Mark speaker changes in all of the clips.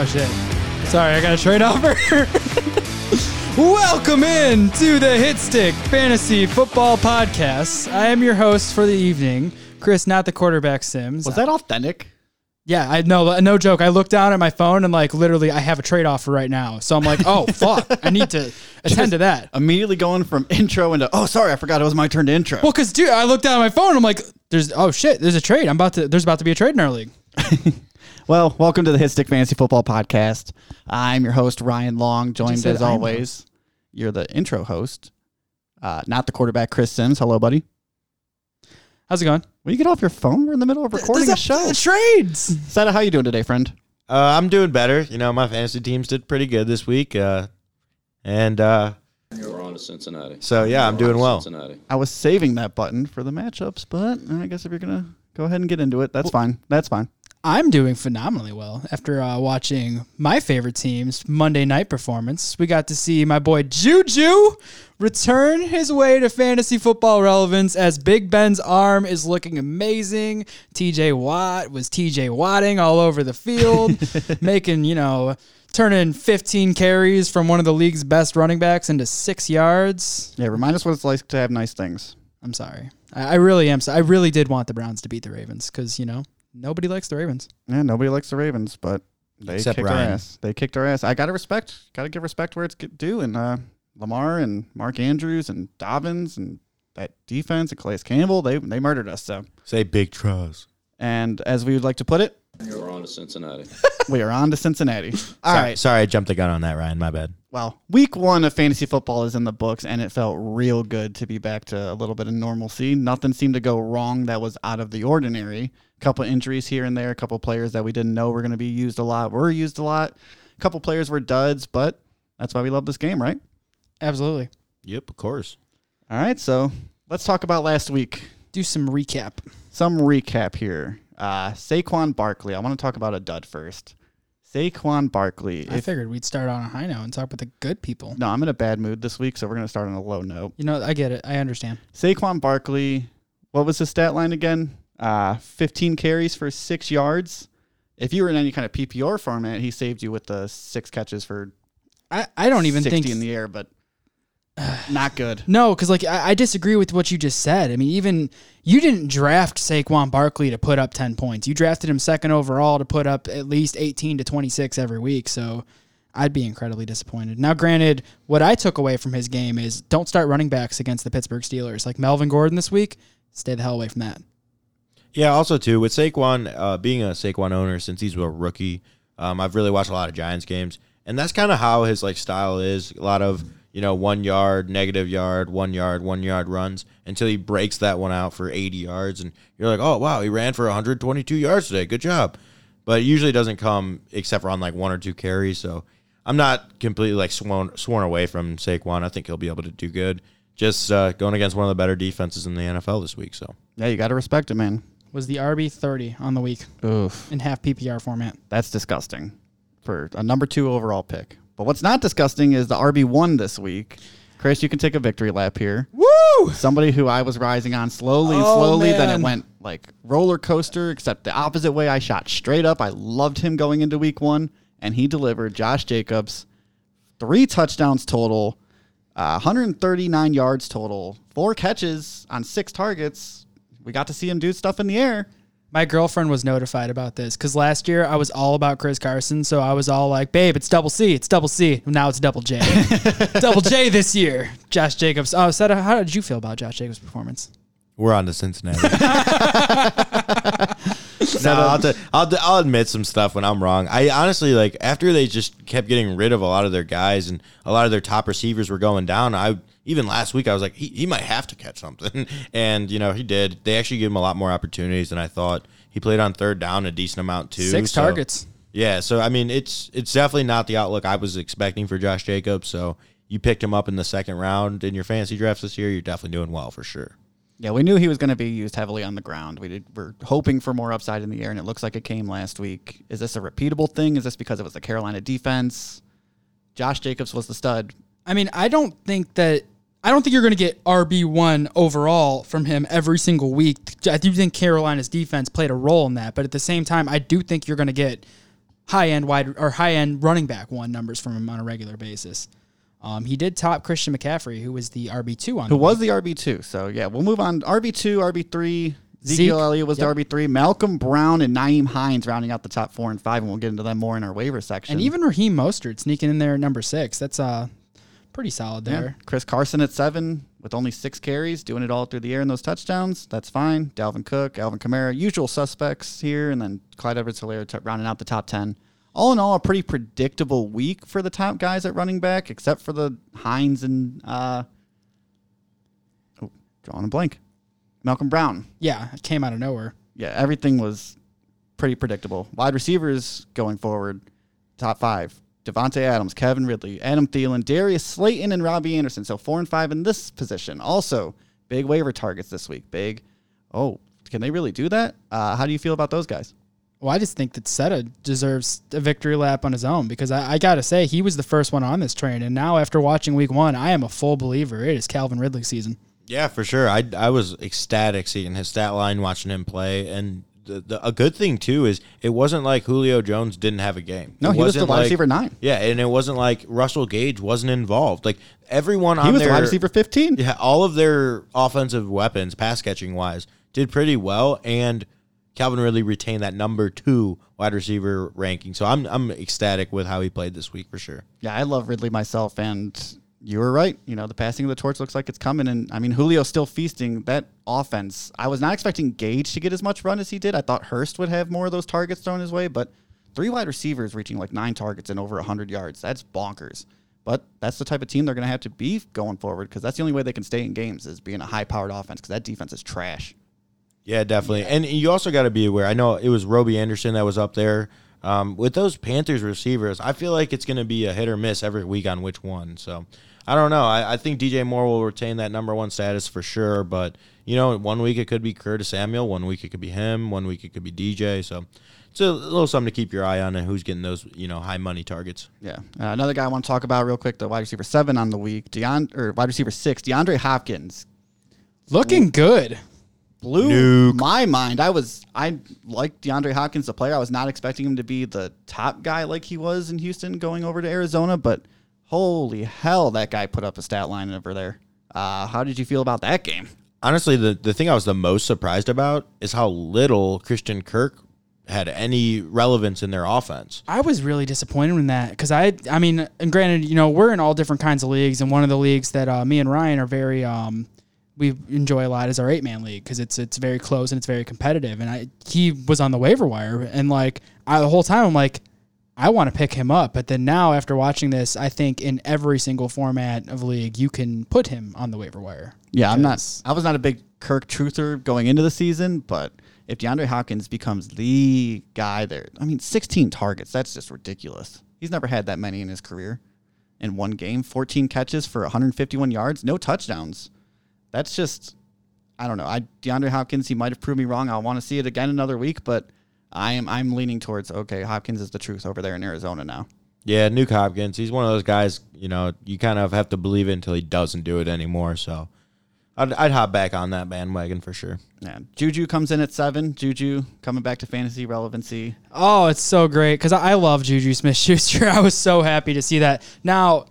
Speaker 1: Oh shit. Sorry, I got a trade offer. Welcome in to the Hit Stick Fantasy Football Podcast. I am your host for the evening, Chris, not the quarterback Sims.
Speaker 2: Was that authentic?
Speaker 1: Yeah, I no no joke. I looked down at my phone and like literally I have a trade offer right now. So I'm like, oh fuck, I need to attend to that.
Speaker 2: Immediately going from intro into oh sorry, I forgot it was my turn to intro.
Speaker 1: Well, cause dude, I looked down at my phone. I'm like, there's oh shit, there's a trade. I'm about to there's about to be a trade in our league.
Speaker 2: Well, welcome to the Hit Stick Fantasy Football Podcast. I'm your host Ryan Long, joined as
Speaker 1: I'm
Speaker 2: always. You're the intro host, uh, not the quarterback Chris Sims. Hello, buddy.
Speaker 1: How's it going?
Speaker 2: Will you get off your phone? We're in the middle of recording a
Speaker 1: There's
Speaker 2: show.
Speaker 1: trades.
Speaker 2: Sada, how you doing today, friend?
Speaker 3: Uh, I'm doing better. You know, my fantasy teams did pretty good this week. Uh, and uh,
Speaker 4: You're on to Cincinnati.
Speaker 3: so, yeah, I'm doing well.
Speaker 4: Cincinnati.
Speaker 2: I was saving that button for the matchups, but I guess if you're gonna go ahead and get into it, that's fine. That's fine.
Speaker 1: I'm doing phenomenally well after uh, watching my favorite team's Monday night performance. We got to see my boy Juju return his way to fantasy football relevance as Big Ben's arm is looking amazing. TJ Watt was TJ Watting all over the field, making, you know, turning 15 carries from one of the league's best running backs into six yards.
Speaker 2: Yeah, remind us what it's like to have nice things.
Speaker 1: I'm sorry. I, I really am. so- I really did want the Browns to beat the Ravens because, you know, nobody likes the Ravens.
Speaker 2: Yeah, nobody likes the Ravens, but they
Speaker 3: Except
Speaker 2: kicked our ass. They kicked our ass. I gotta respect. Gotta give respect where it's due. And uh, Lamar and Mark Andrews and Dobbins and that defense and Calais Campbell, they they murdered us. So,
Speaker 3: Say big trust.
Speaker 2: and as we would like to put it,
Speaker 4: we're on to Cincinnati.
Speaker 2: we are on to Cincinnati. All
Speaker 3: sorry,
Speaker 2: right.
Speaker 3: Sorry, I jumped the gun on that, Ryan. My bad.
Speaker 2: Well, week one of fantasy football is in the books, and it felt real good to be back to a little bit of normalcy. Nothing seemed to go wrong that was out of the ordinary. A couple injuries here and there, a couple players that we didn't know were going to be used a lot were used a lot. A couple players were duds, but that's why we love this game, right?
Speaker 1: Absolutely.
Speaker 3: Yep, of course.
Speaker 2: All right, so let's talk about last week.
Speaker 1: Do some recap.
Speaker 2: Some recap here. Uh, Saquon Barkley. I want to talk about a dud first. Saquon Barkley.
Speaker 1: I
Speaker 2: If,
Speaker 1: figured we'd start on a high note and talk about the good people.
Speaker 2: no, I'm in a bad mood this week, so we're going to start on a low note.
Speaker 1: You know, I get it. I understand.
Speaker 2: Saquon Barkley, what was his stat line again? Uh, 15 carries for six yards. If you were in any kind of PPR format, he saved you with the six catches for
Speaker 1: I, I don't even
Speaker 2: 60
Speaker 1: think.
Speaker 2: in the air, but not good.
Speaker 1: no, because like I, I disagree with what you just said. I mean, even you didn't draft Saquon Barkley to put up ten points. You drafted him second overall to put up at least eighteen to twenty six every week. So I'd be incredibly disappointed. Now, granted, what I took away from his game is don't start running backs against the Pittsburgh Steelers. Like Melvin Gordon this week, stay the hell away from that.
Speaker 3: Yeah, also, too, with Saquon, uh, being a Saquon owner since he's a rookie, um, I've really watched a lot of Giants games. And that's kind of how his like style is. A lot of, you know, one yard, negative yard, one yard, one yard runs until he breaks that one out for 80 yards. And you're like, oh, wow, he ran for 122 yards today. Good job. But it usually doesn't come except for on like one or two carries. So I'm not completely like sworn, sworn away from Saquon. I think he'll be able to do good. Just uh, going against one of the better defenses in the NFL this week. So
Speaker 2: Yeah, you got to respect it, man.
Speaker 1: Was the RB thirty on the week
Speaker 2: Oof.
Speaker 1: in half PPR format?
Speaker 2: That's disgusting for a number two overall pick. But what's not disgusting is the RB1 this week. Chris, you can take a victory lap here.
Speaker 1: Woo!
Speaker 2: Somebody who I was rising on slowly and
Speaker 1: Oh,
Speaker 2: slowly, then it went like roller coaster, except the opposite way. I shot straight up. I loved him going into week one, and he delivered. Josh Jacobs, three touchdowns total, uh, 139 yards total, four catches on six targets. We got to see him do stuff in the air.
Speaker 1: My girlfriend was notified about this because last year I was all about Chris Carson, so I was all like, "Babe, it's double C, it's double C." Now it's double J, double J this year. Josh Jacobs. Oh, Seta, how did you feel about Josh Jacobs' performance?
Speaker 3: We're on to Cincinnati. no, I'll, t- I'll, d- I'll admit some stuff when I'm wrong. I honestly like after they just kept getting rid of a lot of their guys and a lot of their top receivers were going down. I even last week I was like he, he might have to catch something, and you know he did. They actually gave him a lot more opportunities than I thought. He played on third down a decent amount too.
Speaker 1: Six
Speaker 3: so-
Speaker 1: targets.
Speaker 3: Yeah, so I mean it's it's definitely not the outlook I was expecting for Josh Jacobs. So you picked him up in the second round in your fantasy drafts this year. You're definitely doing well for sure.
Speaker 2: Yeah, we knew he was going to be used heavily on the ground. We did, we're hoping for more upside in the air, and it looks like it came last week. Is this a repeatable thing? Is this because it was the Carolina defense? Josh Jacobs was the stud.
Speaker 1: I mean, I don't think that. I don't think you're going to get RB one overall from him every single week. I do think Carolina's defense played a role in that, but at the same time, I do think you're going to get high end wide or high end running back one numbers from him on a regular basis. Um, he did top Christian McCaffrey, who was the RB two on
Speaker 2: Who
Speaker 1: the
Speaker 2: was the RB two? So yeah, we'll move on. RB two, RB three. Ezekiel
Speaker 1: Zeke.
Speaker 2: Elliott was
Speaker 1: Yep.
Speaker 2: the RB three. Malcolm Brown and Nyheim Hines rounding out the top four and five, and we'll get into them more in our waiver section.
Speaker 1: and even Raheem Mostert sneaking in there at number six. That's uh pretty solid
Speaker 2: Yeah.
Speaker 1: there.
Speaker 2: Chris Carson at seven with only six carries, doing it all through the air in those touchdowns. That's fine. Dalvin Cook, Alvin Kamara, usual suspects here, and then Clyde Edwards-Helaire t- rounding out the top ten. All in all, a pretty predictable week for the top guys at running back, except for the Hines and uh, oh, drawing a blank, Malcolm Brown.
Speaker 1: Yeah, it came out of nowhere.
Speaker 2: Yeah, everything was pretty predictable. Wide receivers going forward, top five. Davante Adams, Calvin Ridley, Adam Thielen, Darius Slayton, and Robby Anderson. So four and five in this position. Also, big waiver targets this week. Big. Oh, can they really do that? Uh, how do you feel about those guys?
Speaker 1: Well, I just think that Seta deserves a victory lap on his own because I, I got to say, he was the first one on this train. And now, after watching week one, I am a full believer. It is Calvin Ridley season.
Speaker 3: Yeah, for sure. I, I was ecstatic seeing his stat line, watching him play, and the, the, a good thing too is it wasn't like Julio Jones didn't have a game.
Speaker 2: No,
Speaker 3: It
Speaker 2: he was the wide
Speaker 3: like-
Speaker 2: receiver nine.
Speaker 3: Yeah, and it wasn't like Russell Gage wasn't involved. Like everyone on there.
Speaker 2: He was
Speaker 3: their
Speaker 2: the wide receiver 15.
Speaker 3: yeah, all of their offensive weapons, pass catching wise, did pretty well, and Calvin Ridley retained that number two wide receiver ranking. So I'm I'm ecstatic with how he played this week for sure.
Speaker 2: Yeah, I love Ridley myself, and you were right. You know, the passing of the torch looks like it's coming, and I mean, Julio's still feasting that offense. I was not expecting Gage to get as much run as he did. I thought Hurst would have more of those targets thrown his way, but three wide receivers reaching like nine targets and over 100 yards. That's bonkers. But that's the type of team they're going to have to be going forward because that's the only way they can stay in games is being a high powered offense because that defense is trash.
Speaker 3: Yeah, definitely. And you also got to be aware. I know it was Robby Anderson that was up there. Um, with those Panthers receivers, I feel like it's going to be a hit or miss every week on which one. So I don't know. I, I think DJ Moore will retain that number one status for sure. But, you know, one week it could be Curtis Samuel. One week it could be him. One week it could be DJ. So it's a little something to keep your eye on and who's getting those, you know, high money targets.
Speaker 2: Yeah. Uh, another guy I want to talk about real quick, the wide receiver seven on the week, Deon or wide receiver six, DeAndre Hopkins.
Speaker 1: Looking good.
Speaker 2: blew my mind. I was I like DeAndre Hopkins, the player. I was not expecting him to be the top guy like he was in Houston going over to Arizona, but holy hell, that guy put up a stat line over there. Uh, how did you feel about that game?
Speaker 3: Honestly, the, the thing I was the most surprised about is how little Christian Kirk had any relevance in their offense.
Speaker 1: I was really disappointed in that because I, I mean, and granted, you know, we're in all different kinds of leagues, and one of the leagues that uh, me and Ryan are very, um, we enjoy a lot is our eight man league because it's it's very close and it's very competitive. And I, he was on the waiver wire, and like I, the whole time, I'm like, I want to pick him up, but then now after watching this, I think in every single format of league, you can put him on the waiver wire.
Speaker 2: Yeah, I'm not. I was not a big Kirk truther going into the season, but if DeAndre Hopkins becomes the guy there, I mean, 16 targets. That's just ridiculous. He's never had that many in his career. In one game, 14 catches for 151 yards, no touchdowns. That's just, I don't know. I DeAndre Hopkins, he might have proved me wrong. I want to see it again another week, but I am I'm leaning towards okay. Hopkins is the truth over there in Arizona now.
Speaker 3: Yeah, Nuke Hopkins. He's one of those guys. You know, you kind of have to believe it until he doesn't do it anymore. So, I'd, I'd hop back on that bandwagon for sure.
Speaker 2: Yeah, Juju comes in at seven. Juju coming back to fantasy relevancy.
Speaker 1: Oh, it's so great because I I love Juju Smith Schuster. I was so happy to see that. Now,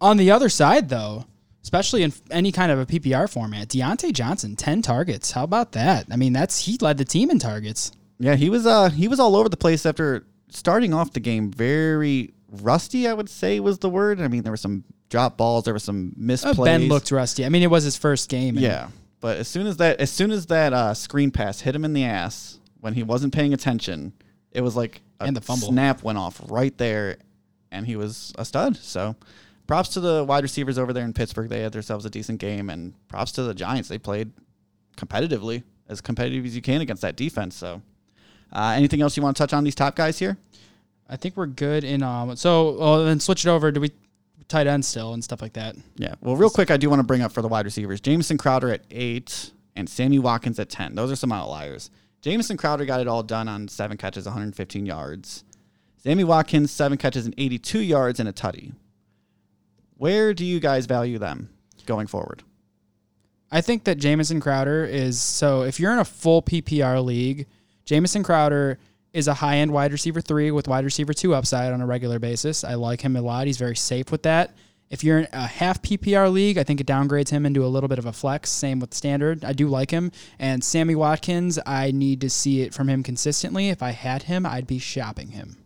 Speaker 1: on the other side, though, especially in any kind of a PPR format, Diontae Johnson, 10 targets. How about that? I mean, that's he led the team in targets.
Speaker 2: Yeah, he was uh he was all over the place after starting off the game very rusty, I would say was the word. I mean, there were some drop balls, there were some
Speaker 1: Uh,
Speaker 2: misplays.
Speaker 1: ben looked rusty. I mean, it was his first game. and-
Speaker 2: Yeah. But as soon as that as soon as that uh, screen pass hit him in the ass when he wasn't paying attention, it was like a
Speaker 1: And the fumble.
Speaker 2: snap went off right there and he was a stud. So props to the wide receivers over there in Pittsburgh. They had themselves a decent game and props to the Giants. They played competitively, as competitive as you can against that defense. So uh, anything else you want to touch on these top guys here?
Speaker 1: I think we're good in. Um, so uh, then switch it over. Do we tight end still and stuff like that?
Speaker 2: Yeah. Well, real quick, I do want to bring up for the wide receivers Jamison Crowder at eight and Sammy Watkins at 10. Those are some outliers. Jamison Crowder got it all done on seven catches, 115 yards. Sammy Watkins, seven catches and 82 yards and a tutty. Where do you guys value them going forward?
Speaker 1: I think that Jamison Crowder is so if you're in a full PPR league, Jamison Crowder is a high end wide receiver three with wide receiver two upside on a regular basis. I like him a lot. He's very safe with that. If you're in a half PPR league, I think it downgrades him into a little bit of a flex. Same with standard. I do like him. And Sammy Watkins, I need to see it from him consistently. If I had him, I'd be shopping him.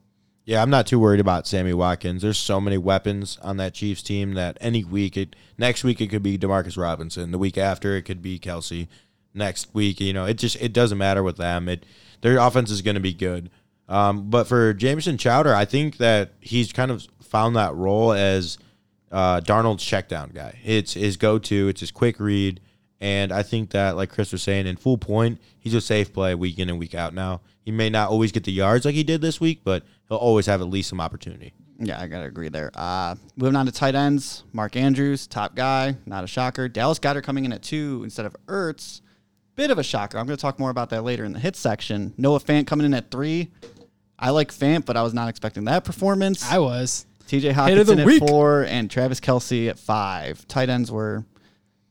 Speaker 3: Yeah, I'm not too worried about Sammy Watkins. There's so many weapons on that Chiefs team that any week, it next week it could be Demarcus Robinson. The week after it could be Kelce. Next week, you know, it just it doesn't matter with them. It their offense is going to be good. Um, but for Jamison Crowder, I think that he's kind of found that role as uh, Darnold's checkdown guy. It's his go-to. It's his quick read, and I think that, like Chris was saying, in full point, he's a safe play week in and week out. Now he may not always get the yards like he did this week, but he'll always have at least some opportunity.
Speaker 2: Yeah, I gotta agree there. Uh, moving on to tight ends, Mark Andrews, top guy, not a shocker. Dallas Goedert coming in at two instead of Ertz, bit of a shocker. I'm gonna talk more about that later in the hit section. Noah Fant coming in at three. I like Fant, but I was not expecting that performance.
Speaker 1: I was.
Speaker 2: TJ
Speaker 1: of Hockenson
Speaker 2: at
Speaker 1: week.
Speaker 2: four and Travis Kelce at five. Tight ends were,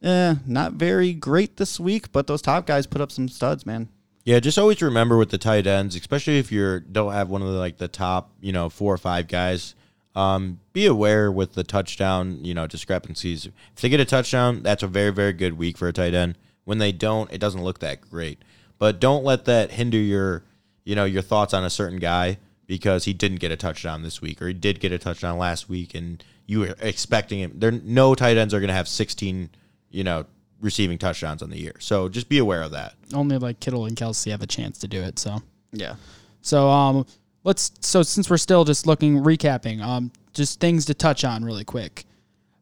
Speaker 2: eh, not very great this week, but those top guys put up some studs, man.
Speaker 3: Yeah, just always remember with the tight ends, especially if you're don't have one of the like the top, you know, four or five guys. Um, be aware with the touchdown, you know, discrepancies. If they get a touchdown, that's a very, very good week for a tight end. When they don't, it doesn't look that great. But don't let that hinder your, you know, your thoughts on a certain guy because he didn't get a touchdown this week or he did get a touchdown last week and you were expecting him. There, no tight ends are going to have 16, you know, receiving touchdowns on the year. So just be aware of that.
Speaker 1: Only like Kittle and Kelce have a chance to do it. So.
Speaker 2: Yeah.
Speaker 1: So um, let's. So since we're still just looking recapping, um, just things to touch on really quick.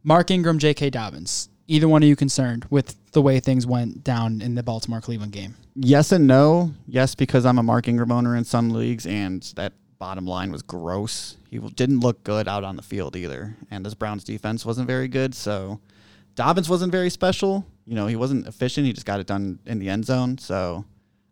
Speaker 1: Mark Ingram, J.K. Dobbins. Either one of you concerned with the way things went down in the Baltimore Cleveland game?
Speaker 2: Yes and no. Yes, because I'm a Mark Ingram owner in some leagues, and that bottom line was gross. He didn't look good out on the field either, and this Browns defense wasn't very good. So Dobbins wasn't very special. You know, he wasn't efficient. He just got it done in the end zone. So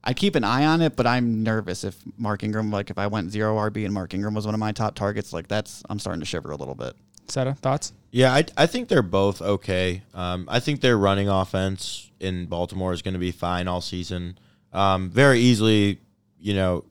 Speaker 2: I keep an eye on it, but I'm nervous if Mark Ingram, like if I went zero RB and Mark Ingram was one of my top targets, like that's I'm starting to shiver a little bit.
Speaker 1: Seta, thoughts?
Speaker 3: Yeah, I, I think they're both okay. Um, I think their running offense in Baltimore is going to be fine all season. Um, very easily, you know,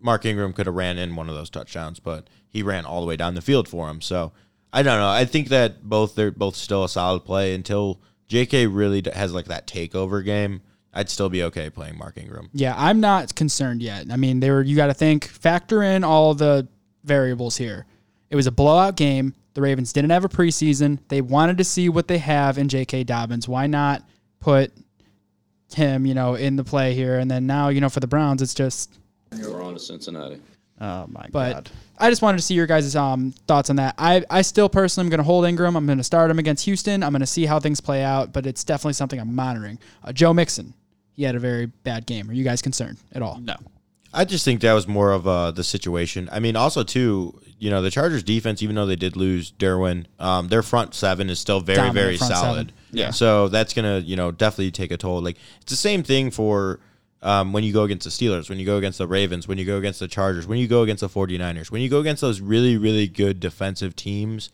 Speaker 3: Mark Ingram could have ran in one of those touchdowns, but he ran all the way down the field for him. So I don't know. I think that both they're both still a solid play until J.K. really has like that takeover game. I'd still be okay playing Mark Ingram.
Speaker 1: Yeah, I'm not concerned yet. I mean, they were. You got to think, factor in all the variables here. It was a blowout game. The Ravens didn't have a preseason. They wanted to see what they have in J.K. Dobbins. Why not put him, you know, in the play here? And then now, you know, for the Browns, it's just
Speaker 4: We're on to Cincinnati.
Speaker 2: Oh my
Speaker 1: But
Speaker 2: god.
Speaker 1: I just wanted to see your guys' um, thoughts on that. I, I still personally am going to hold Ingram. I'm going to start him against Houston. I'm going to see how things play out, but it's definitely something I'm monitoring. Uh, Joe Mixon, he had a very bad game. Are you guys concerned at all?
Speaker 2: No.
Speaker 3: I just think that was more of uh, the situation. I mean, also too, you know, the Chargers defense, even though they did lose Derwin, um, their front seven is still very,
Speaker 1: Dominant
Speaker 3: very solid.
Speaker 1: seven.
Speaker 2: Yeah.
Speaker 3: So that's gonna, you know, definitely take a toll. Like it's the same thing for um, when you go against the Steelers, when you go against the Ravens, when you go against the Chargers, when you go against the 49ers, when you go against those really, really good defensive teams.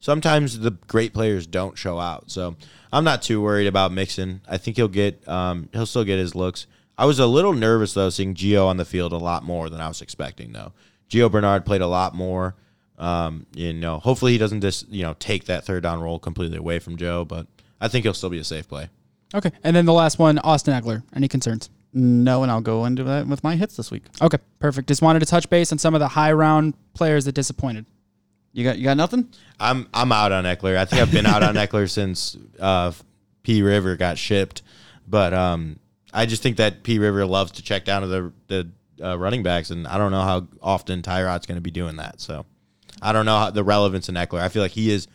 Speaker 3: Sometimes the great players don't show out. So I'm not too worried about Mixon. I think he'll get, um, he'll still get his looks. I was a little nervous though seeing Gio on the field a lot more than I was expecting though. Gio Bernard played a lot more. Um, you know, hopefully he doesn't just you know take that third down role completely away from Joe, but I think he'll still be a safe play.
Speaker 1: Okay. And then the last one, Austin Ekeler. Any concerns?
Speaker 2: No, and I'll go into that with my hits this week.
Speaker 1: Okay, perfect. Just wanted to touch base on some of the high round players that disappointed.
Speaker 2: You got you got nothing?
Speaker 3: I'm I'm out on Ekeler. I think I've been out on Eckler since uh, P River got shipped, but um, I just think that P River loves to check down to the the uh, running backs, and I don't know how often Tyrod's going to be doing that. So I don't know how, the relevance in Ekeler. I feel like he is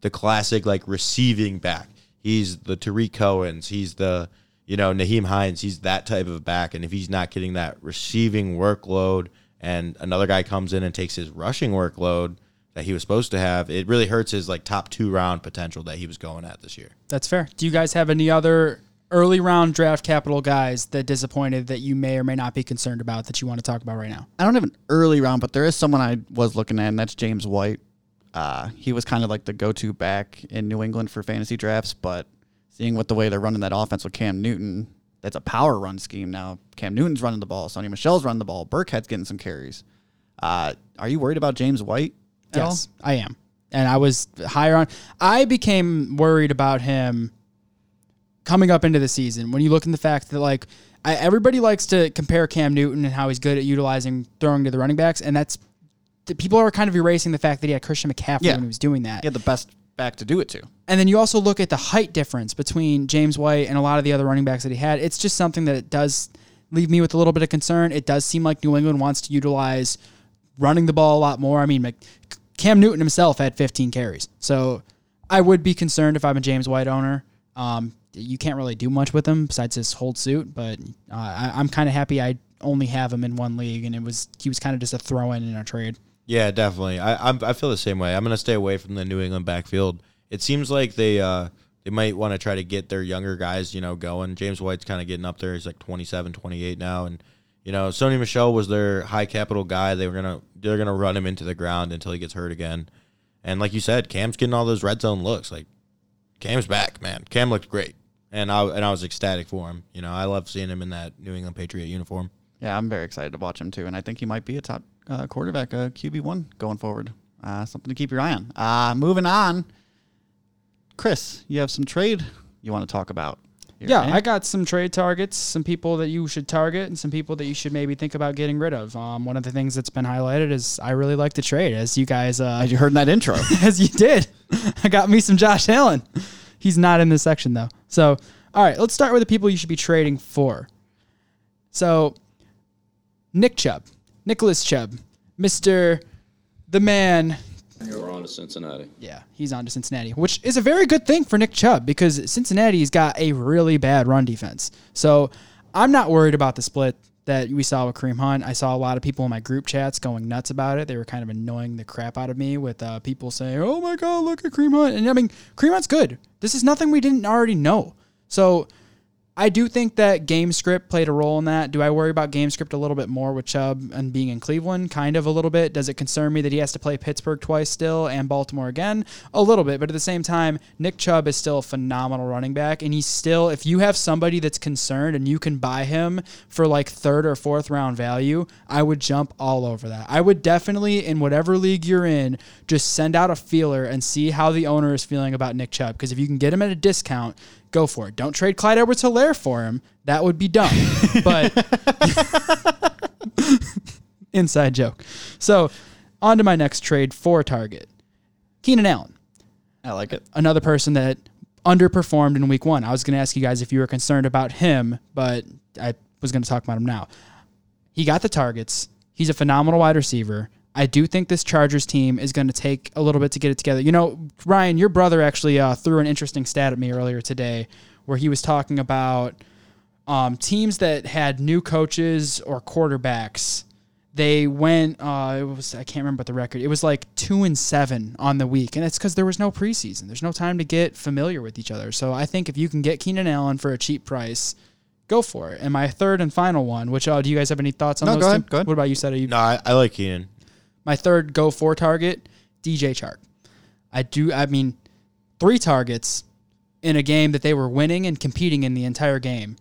Speaker 3: the classic like receiving back. He's the Tarik Cohen's. He's the you know Nyheim Hines. He's that type of back, and if he's not getting that receiving workload, and another guy comes in and takes his rushing workload that he was supposed to have, it really hurts his like top two round potential that he was going at this year.
Speaker 1: That's fair. Do you guys have any other early round draft capital guys that disappointed that you may or may not be concerned about that you want to talk about right now?
Speaker 2: I don't have an early round, but there is someone I was looking at, and that's James White. Uh, he was kind of like the go-to back in New England for fantasy drafts, but seeing what the way they're running that offense with Cam Newton, that's a power run scheme now. Cam Newton's running the ball, Sony Michel's running the ball, Burkhead's getting some carries. Uh, are you worried about James White? at all?
Speaker 1: Yes, I am. And I was higher on. I became worried about him coming up into the season when you look in the fact that like I, everybody likes to compare Cam Newton and how he's good at utilizing throwing to the running backs, and that's the, people are kind of erasing the fact that he had Christian McCaffrey
Speaker 2: Yeah.
Speaker 1: when he was doing that.
Speaker 2: He had the best back to do it to.
Speaker 1: And then you also look at the height difference between James White and a lot of the other running backs that he had. It's just something that it does leave me with a little bit of concern. It does seem like New England wants to utilize running the ball a lot more. I mean, Cam Newton himself had 15 carries. So I would be concerned if I'm a James White owner. Um, you can't really do much with him besides just hold suit, but uh, I, I'm kind of happy I only have him in one league, and it was he was kind of just a throw in in our trade.
Speaker 3: Yeah, definitely. I I'm, I feel the same way. I'm gonna stay away from the New England backfield. It seems like they uh they might want to try to get their younger guys, you know, going. James White's kind of getting up there. He's like 27, 28 now, and you know, Sony Michel was their high capital guy. They were gonna they're gonna run him into the ground until he gets hurt again. And like you said, Cam's getting all those red zone looks. Like Cam's back, man. Cam looked great, and I and I was ecstatic for him. You know, I love seeing him in that New England Patriot uniform.
Speaker 2: Yeah, I'm very excited to watch him too, and I think he might be a top uh, quarterback, uh, QB one going forward. Uh, something to keep your eye on. Uh, moving on, Chris, you have some trade you want to talk about? here,
Speaker 1: Yeah,
Speaker 2: eh?
Speaker 1: I got some trade targets, some people that you should target, and some people that you should maybe think about getting rid of. Um, one of the things that's been highlighted is I really like to trade, as you guys, uh,
Speaker 2: As you heard in that intro,
Speaker 1: as you did. I got me some Josh Allen. He's not in this section though. So, all right, let's start with the people you should be trading for. So, Nick Chubb, Nicholas Chubb, Mister, the man,
Speaker 4: We're on to Cincinnati.
Speaker 1: yeah, he's on to Cincinnati, which is a very good thing for Nick Chubb because Cincinnati's got a really bad run defense. So I'm not worried about the split that we saw with Kareem Hunt. I saw a lot of people in my group chats going nuts about it. They were kind of annoying the crap out of me with uh, people saying, "Oh my God, look at Kareem Hunt!" And I mean, Kareem Hunt's good. This is nothing we didn't already know. So I do think that game script played a role in that. Do I worry about game script a little bit more with Chubb and being in Cleveland? Kind of a little bit. Does it concern me that he has to play Pittsburgh twice still and Baltimore again? A little bit. But at the same time, Nick Chubb is still a phenomenal running back. And he's still, if you have somebody that's concerned and you can buy him for like third or fourth round value, I would jump all over that. I would definitely, in whatever league you're in, just send out a feeler and see how the owner is feeling about Nick Chubb. Because if you can get him at a discount, go for it. Don't trade Clyde Edwards Helaire for him. That would be dumb. but inside joke. So on to my next trade for Target. Keenan Allen,
Speaker 2: I like it.
Speaker 1: another person that underperformed in week one. I was going to ask you guys if you were concerned about him, but I was going to talk about him now. He got the targets. He's a phenomenal wide receiver. I do think this Chargers team is going to take a little bit to get it together. You know, Ryan, your brother actually uh, threw an interesting stat at me earlier today where he was talking about um, teams that had new coaches or quarterbacks. They went. Uh, it was I can't remember what the record. It was like two and seven on the week, and it's because there was no preseason. There's no time to get familiar with each other. So I think if you can get Keenan Allen for a cheap price, go for it. And my third and final one, which uh, do you guys have any thoughts on
Speaker 2: No,
Speaker 1: those?
Speaker 2: go ahead, go ahead.
Speaker 1: What about you, Seth? You
Speaker 3: No, I, I like Keenan.
Speaker 1: My third go for target, DJ Chark. I do. I mean, three targets in a game that they were winning and competing in the entire game.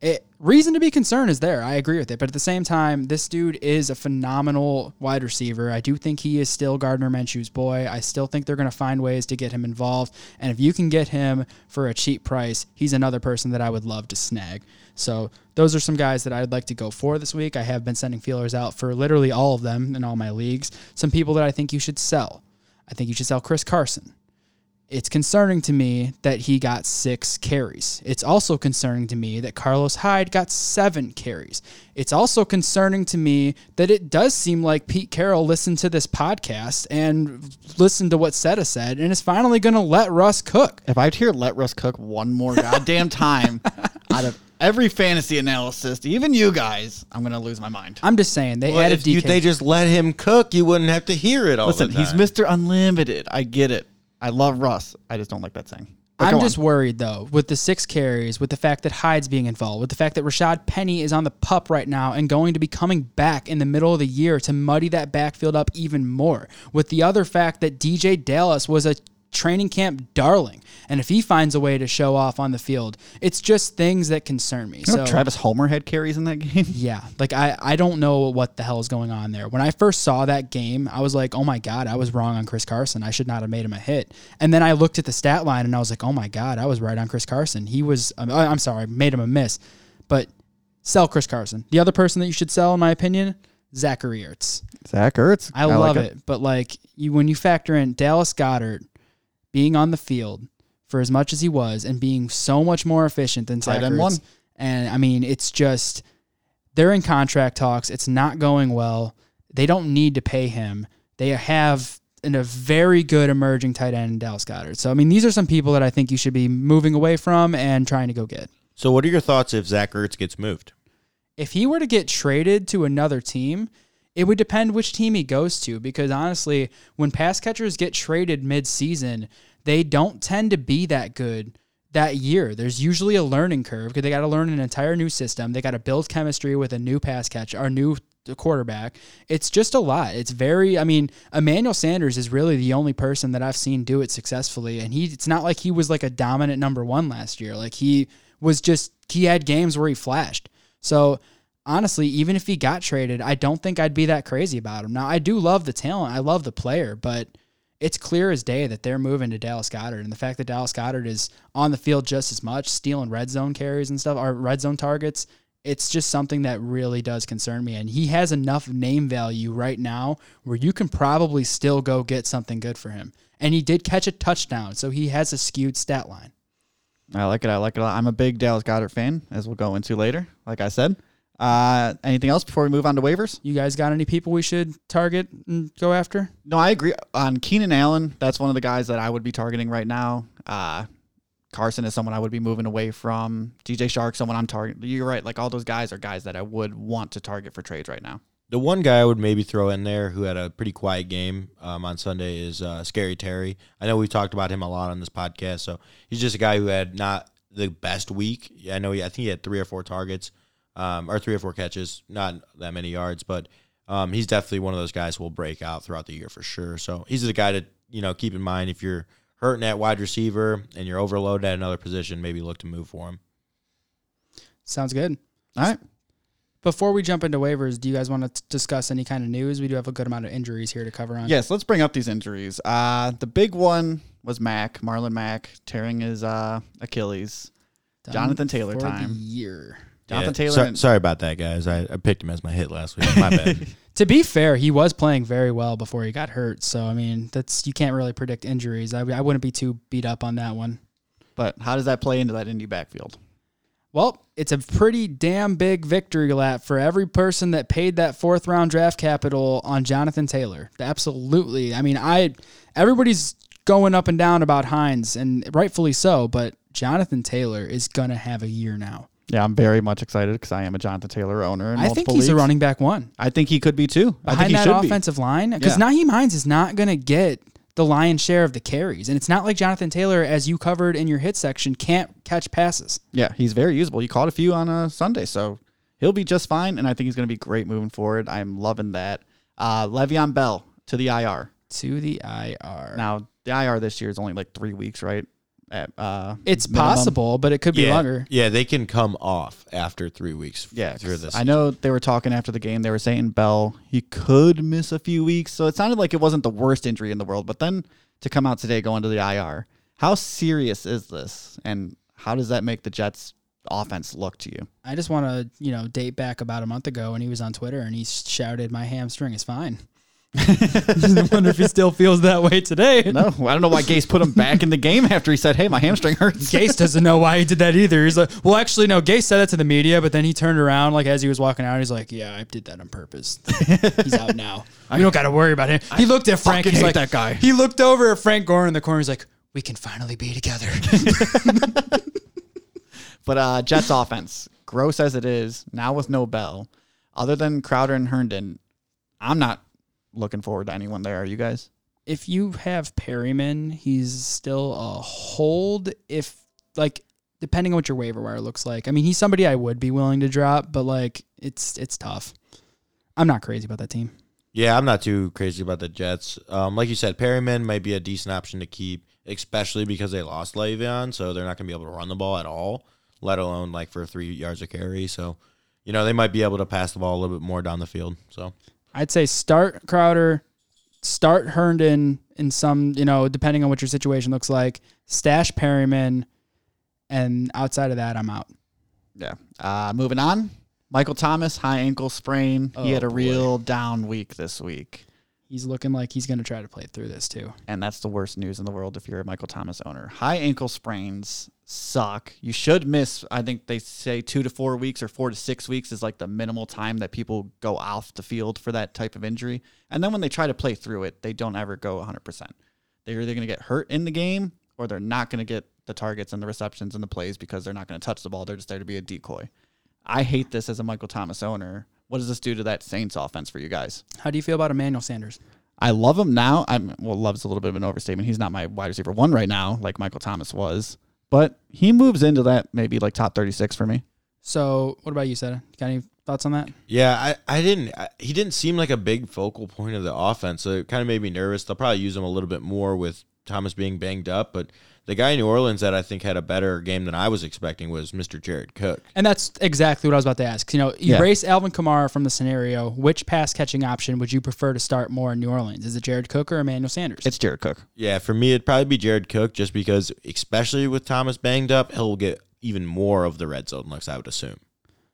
Speaker 1: It, reason to be concerned is there. I agree with it, but at the same time, this dude is a phenomenal wide receiver. I do think he is still Gardner Minshew's boy. I still think they're going to find ways to get him involved, and if you can get him for a cheap price, he's another person that I would love to snag. So those are some guys that I'd like to go for this week. I have been sending feelers out for literally all of them in all my leagues. Some people that I think you should sell. I think you should sell Chris Carson. It's concerning to me that he got six carries. It's also concerning to me that Carlos Hyde got seven carries. It's also concerning to me that it does seem like Pete Carroll listened to this podcast and listened to what Seta said and is finally going to let Russ cook.
Speaker 2: If I'd hear let Russ cook one more goddamn time out of every fantasy analysis, even you guys, I'm gonna lose my mind.
Speaker 1: I'm just saying they
Speaker 3: Well,
Speaker 1: added
Speaker 3: you,
Speaker 1: DK.
Speaker 3: they just let him cook, you wouldn't have to hear it all
Speaker 2: Listen, he's. Mr. Unlimited. I get it. I love Russ. I just don't like that saying. But
Speaker 1: I'm just worried though with the six carries, with the fact that Hyde's being involved, with the fact that Rashaad Penny is on the pup right now and going to be coming back in the middle of the year to muddy that backfield up even more. With the other fact that DeeJay Dallas was a training camp darling. And if he finds a way to show off on the field, it's just things that concern me.
Speaker 2: You know
Speaker 1: so
Speaker 2: Travis Homer had carries in that game.
Speaker 1: yeah, like I, I don't know what the hell is going on there. When I first saw that game, I was like, oh my God, I was wrong on Chris Carson. I should not have made him a hit. And then I looked at the stat line and I was like, oh my God, I was right on Chris Carson. He was, um, I- I'm sorry, made him a miss. But sell Chris Carson. The other person that you should sell, in my opinion, Zachary Ertz.
Speaker 2: Zach Ertz.
Speaker 1: I,
Speaker 2: like
Speaker 1: love it. But like you, when you factor in Dallas Goedert being on the field for as much as he was and being so much more efficient than
Speaker 2: Tight end one.
Speaker 1: and I mean, it's just they're in contract talks. It's not going well. They don't need to pay him. They have in a very good emerging tight end in Dallas Goedert. So I mean, these are some people that I think you should be moving away from and trying to go get.
Speaker 3: So, what are your thoughts if Zach Ertz gets moved?
Speaker 1: if he were to get traded to another team, it would depend which team he goes to because honestly, when pass catchers get traded mid-season, they don't tend to be that good that year. There's usually a learning curve because they got to learn an entire new system. They got to build chemistry with a new pass catcher or new quarterback. It's just a lot. It's very I mean, Emmanuel Sanders is really the only person that I've seen do it successfully and he it's not like he was like a dominant number 1 last year. Like he was just he had games where he flashed. So honestly, even if he got traded, I don't think I'd be that crazy about him. Now, I do love the talent, I love the player, but it's clear as day that they're moving to Dallas Goedert, and the fact that Dallas Goedert is on the field just as much, stealing red zone carries and stuff, or red zone targets. It's just something that really does concern me, and he has enough name value right now where you can probably still go get something good for him. And he did catch a touchdown, so he has a skewed stat line.
Speaker 2: I like it. I like it. a lot. I'm a big Dallas Goedert fan, as we'll go into later. Like I said. Uh, anything else before we move on to waivers?
Speaker 1: You guys got any people we should target and go after?
Speaker 2: No, I agree on Keenan Allen. That's one of the guys that I would be targeting right now. Uh, Carson is someone I would be moving away from. DJ Chark, someone I'm targeting. You're right. Like all those guys are guys that I would want to target for trades right now.
Speaker 3: The one guy I would maybe throw in there who had a pretty quiet game um, on Sunday is uh, Scary Terry. I know we've talked about him a lot on this podcast, so he's just a guy who had not the best week. I know he, I think he had three or four targets, um, or three or four catches, not that many yards, but um, he's definitely one of those guys who will break out throughout the year for sure. So he's the guy to you know keep in mind if you're hurting at wide receiver and you're overloaded at another position, maybe look to move for him.
Speaker 1: Sounds good.
Speaker 2: All right.
Speaker 1: Before we jump into waivers, do you guys want to discuss any kind of news? We do have a good amount of injuries here to cover on.
Speaker 2: Yes, let's bring up these injuries. Uh, the big one was Mack, Marlon Mack, tearing his uh, Achilles.
Speaker 1: Done
Speaker 2: Jonathan Taylor
Speaker 1: for
Speaker 2: time.
Speaker 1: The year.
Speaker 2: Jonathan
Speaker 3: Yeah,
Speaker 2: Taylor.
Speaker 3: so-
Speaker 2: and-
Speaker 3: sorry about that, guys. I, I picked him as my hit last week. My bad.
Speaker 1: To be fair, he was playing very well before he got hurt. So I mean, that's you can't really predict injuries. I, I wouldn't be too beat up on that one.
Speaker 2: but how does that play into that Indy backfield?
Speaker 1: Well, it's a pretty damn big victory lap for every person that paid that fourth round draft capital on Jonathan Taylor. Absolutely. I mean, I everybody's going up and down about Hines, and rightfully so. But Jonathan Taylor is gonna have a year now.
Speaker 2: Yeah, I'm very much excited because I am a Jonathan Taylor owner. In
Speaker 1: I think he's a running back one
Speaker 2: I think he could be too. I think
Speaker 1: behind
Speaker 2: he
Speaker 1: that
Speaker 2: should be.
Speaker 1: offensive line because
Speaker 2: Yeah.
Speaker 1: Nyheim Hines is not gonna get the lion's share of the carries, and it's not like Jonathan Taylor, as you covered in your hit section, can't catch passes.
Speaker 2: Yeah, he's very usable. You caught a few on a Sunday, so he'll be just fine. And I think he's going to be great moving forward. I'm loving that. Uh, Le'Veon Bell to the IR.
Speaker 1: To the IR.
Speaker 2: Now the IR this year is only like three weeks, right? At, uh,
Speaker 1: it's
Speaker 2: minimum.
Speaker 1: possible, but it could be
Speaker 3: yeah,
Speaker 1: longer.
Speaker 3: yeah, they can come off after three weeks.
Speaker 2: Yeah,
Speaker 3: through
Speaker 2: 'cause
Speaker 3: this.
Speaker 2: I know they were talking after the game. They were saying Bell he could miss a few weeks, so it sounded like it wasn't the worst injury in the world. But then to come out today go into the IR, how serious is this, and how does that make the Jets' offense look to you?
Speaker 1: I just want to, you know, date back about a month ago when he was on Twitter and he shouted, "My hamstring is fine." I wonder if he still feels that way today.
Speaker 2: No, I don't know why Gase put him back in the game after he said, "Hey, my hamstring hurts."
Speaker 1: Gase doesn't know why he did that either. He's like, well, actually, no. Gase said that to the media, but then he turned around, like as he was walking out, he's like, yeah, I did that on purpose. he's out now. We don't got to worry about him. He looked at Frank. He's like,
Speaker 2: that guy.
Speaker 1: He looked over at Frank Gore in the corner. He's like, we can finally be together.
Speaker 2: But uh, Jets offense, gross as it is, now with no Bell, other than Crowder and Herndon, I'm not looking forward to anyone there. Are you guys?
Speaker 1: if you have Perriman, he's still a hold. If like depending on what your waiver wire looks like. I mean, he's somebody I would be willing to drop, but like it's it's tough. I'm not crazy about that team.
Speaker 3: Yeah, I'm not too crazy about the Jets. Um, like you said, Perriman might be a decent option to keep, especially because they lost Le'Veon, so they're not going to be able to run the ball at all, let alone like for three yards of carry. So, you know, they might be able to pass the ball a little bit more down the field. So,
Speaker 1: I'd say start Crowder, start Herndon in some, you know, depending on what your situation looks like. Stash Perriman, and outside of that, I'm out.
Speaker 2: Yeah. Uh, moving on. Michael Thomas, high ankle sprain. he
Speaker 1: Oh,
Speaker 2: had a
Speaker 1: boy.
Speaker 2: real down week this week.
Speaker 1: He's looking like he's going to try to play through this too.
Speaker 2: And that's the worst news in the world if you're a Michael Thomas owner. High ankle sprains suck. You should miss, I think they say two to four weeks or four to six weeks is like the minimal time that people go off the field for that type of injury. And then when they try to play through it, they don't ever go 100%. They're either going to get hurt in the game or they're not going to get the targets and the receptions and the plays because they're not going to touch the ball. They're just there to be a decoy. I hate this as a Michael Thomas owner. What does this do to that Saints offense for you guys?
Speaker 1: How do you feel about Emmanuel Sanders?
Speaker 2: I love him now. I'm well, love's a little bit of an overstatement. He's not my wide receiver one right now, like Michael Thomas was, but he moves into that maybe like top 36 for me.
Speaker 1: So, what about you, Seta? Got any thoughts on that?
Speaker 3: yeah, I, I didn't, I, he didn't seem like a big focal point of the offense. So it kind of made me nervous. They'll probably use him a little bit more with Thomas being banged up. But the guy in New Orleans that I think had a better game than I was expecting was Mr. Jared Cook.
Speaker 1: And that's exactly what I was about to ask. You know,
Speaker 2: Yeah.
Speaker 1: erase Alvin Kamara from the scenario. Which pass catching option would you prefer to start more in New Orleans? Is it Jared Cook or Emmanuel Sanders?
Speaker 2: It's Jared Cook.
Speaker 3: Yeah, for me, it'd probably be Jared Cook just because, especially with Thomas banged up, he'll get even more of the red zone looks, I would assume.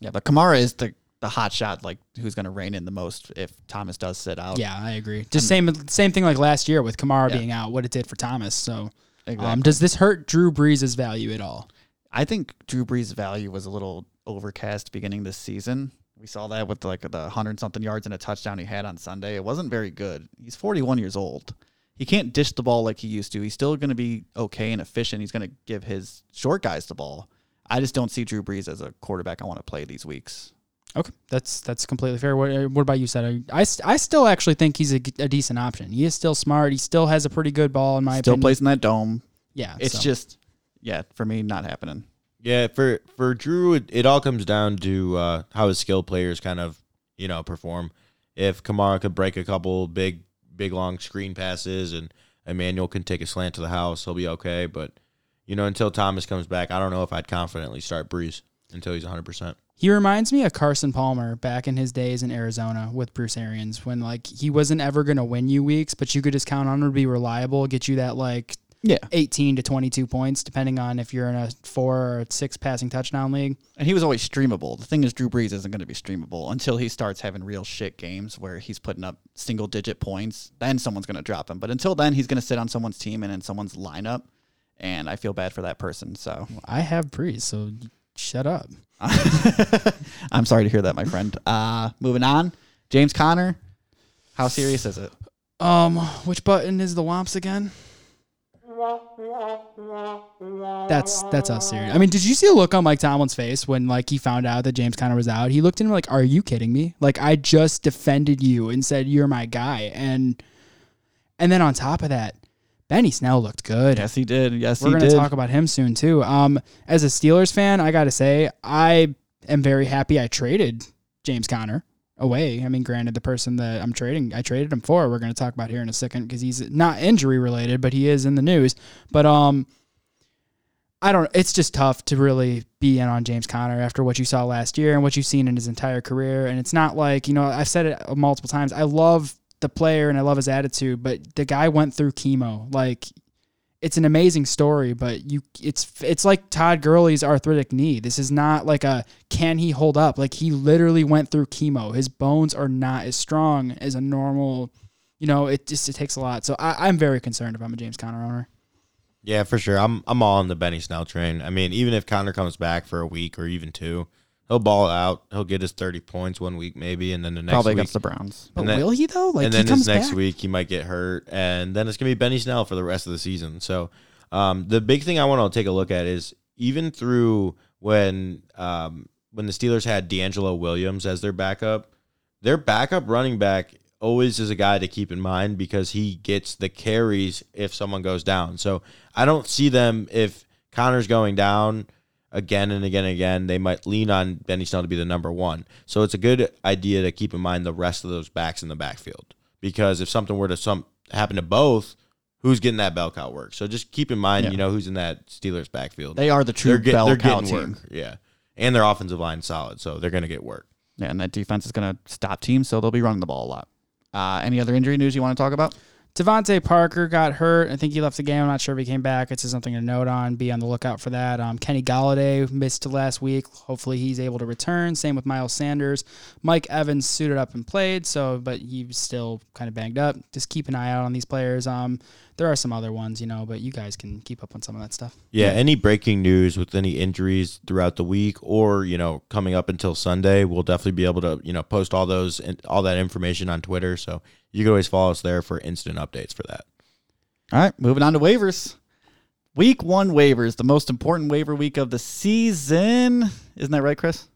Speaker 2: Yeah, but Kamara is the the hot shot, like who's going to reign in the most if Thomas does sit out.
Speaker 1: yeah, I agree. Just same same thing like last year with Kamara
Speaker 2: Yeah.
Speaker 1: being out. What it did for Thomas. So,
Speaker 2: exactly.
Speaker 1: um, does this hurt Drew Brees' value at all?
Speaker 2: I think Drew Brees' value was a little overcast beginning this season. We saw that with like the hundred something yards and a touchdown he had on Sunday. It wasn't very good. He's 41 years old. He can't dish the ball like he used to. He's still going to be okay and efficient. He's going to give his short guys the ball. I just don't see Drew Brees as a quarterback I want to play these weeks.
Speaker 1: Okay, that's that's completely fair. What, uh, what about you, said I, I still actually think he's a decent option. He is still smart. He still has a pretty good ball in my
Speaker 2: Still
Speaker 1: opinion.
Speaker 2: plays in that dome.
Speaker 1: Yeah,
Speaker 2: It's
Speaker 1: so.
Speaker 2: just, yeah, for me, not happening.
Speaker 3: Yeah, for for Drew, it, it all comes down to uh, how his skill players kind of you know perform. If Kamara could break a couple big big long screen passes and Emmanuel can take a slant to the house, he'll be okay. But you know, until Thomas comes back, I don't know if I'd confidently start Brees until he's 100. percent
Speaker 1: He reminds me of Carson Palmer back in his days in Arizona with Bruce Arians when like he wasn't ever going to win you weeks, but you could just count on him to be reliable, get you that like
Speaker 2: Yeah.
Speaker 1: 18 to 22 points depending on if you're in a 4 or a 6 passing touchdown league.
Speaker 2: And he was always streamable. The thing is, Drew Brees isn't going to be streamable until he starts having real shit games where he's putting up single digit points. Then someone's going to drop him. But until then, he's going to sit on someone's team and in someone's lineup. And I feel bad for that person. So
Speaker 1: I have Brees. so shut up.
Speaker 2: I'm sorry to hear that, my friend. Uh, moving on. James Conner. How serious is it?
Speaker 1: Um, which button is the Womps again? That's that's how serious. I mean, did you see the look on Mike Tomlin's face when like he found out that James Conner was out? He looked at him like, "Are you kidding me? Like I just defended you and said you're my guy." And and then on top of that, Benny Snell looked good.
Speaker 2: Yes, he did. Yes,
Speaker 1: We're
Speaker 2: he
Speaker 1: gonna
Speaker 2: did.
Speaker 1: talk about him soon too. Um, as a Steelers fan, I gotta say I am very happy I traded James Conner away. I mean, granted, the person that I'm trading, I traded him for. We're gonna talk about here in a second because he's not injury related, but he is in the news. But um, I don't. It's just tough to really be in on James Conner after what you saw last year and what you've seen in his entire career. And it's not like you know I've said it multiple times. I love the player and I love his attitude, but the guy went through chemo. Like it's an amazing story, but you it's it's like Todd Gurley's arthritic knee. This is not like a can he hold up? Like he literally went through chemo. His bones are not as strong as a normal. You know, it just it takes a lot. So I, I'm very concerned if I'm a James Conner owner.
Speaker 3: Yeah, for sure. I'm I'm all on the Benny Snell train. I mean, even if Conner comes back for a week or even two, he'll ball out. He'll get his 30 points one week maybe, and then the next
Speaker 2: Probably
Speaker 3: week,
Speaker 2: against the Browns.
Speaker 1: But
Speaker 3: then-
Speaker 1: will he though? Like
Speaker 3: and then his next
Speaker 1: back.
Speaker 3: week he might get hurt, and then it's gonna be Benny Snell for the rest of the season. So, um, the big thing I want to take a look at is even through when um, when the Steelers had DeAngelo Williams as their backup, their backup running back always is a guy to keep in mind because he gets the carries if someone goes down. So I don't see them if Conner's going down again and again and again, they might lean on Benny Snell to be the number one. So it's a good idea to keep in mind the rest of those backs in the backfield because if something were to some happen to both, who's getting that bell cow work. So just keep in mind,
Speaker 2: Yeah.
Speaker 3: you know, who's in that Steelers backfield.
Speaker 2: They are the true
Speaker 3: they're, get-
Speaker 2: bell
Speaker 3: they're
Speaker 2: cow team.
Speaker 3: work. Yeah. And their offensive line solid, so they're going to get work.
Speaker 2: Yeah, and that defense is going to stop teams, so they'll be running the ball a lot. Uh, any other injury news you want to talk about?
Speaker 1: DeVante Parker got hurt. I think he left the game. I'm not sure if he came back. It's just something to note on. Be on the lookout for that. Um, Kenny Golladay missed last week. Hopefully he's able to return. Same with Miles Sanders. Mike Evans suited up and played, so but he's still kind of banged up. Just keep an eye out on these players. Um, there are some other ones, you know, but you guys can keep up on some of that stuff.
Speaker 3: Yeah, any breaking news with any injuries throughout the week or, you know, coming up until Sunday, we'll definitely be able to, you know, post all those and all that information on Twitter, so you can always follow us there for instant updates for that.
Speaker 2: All right, moving on to waivers. Week one waivers, the most important waiver week of the season. Isn't that right, Chris?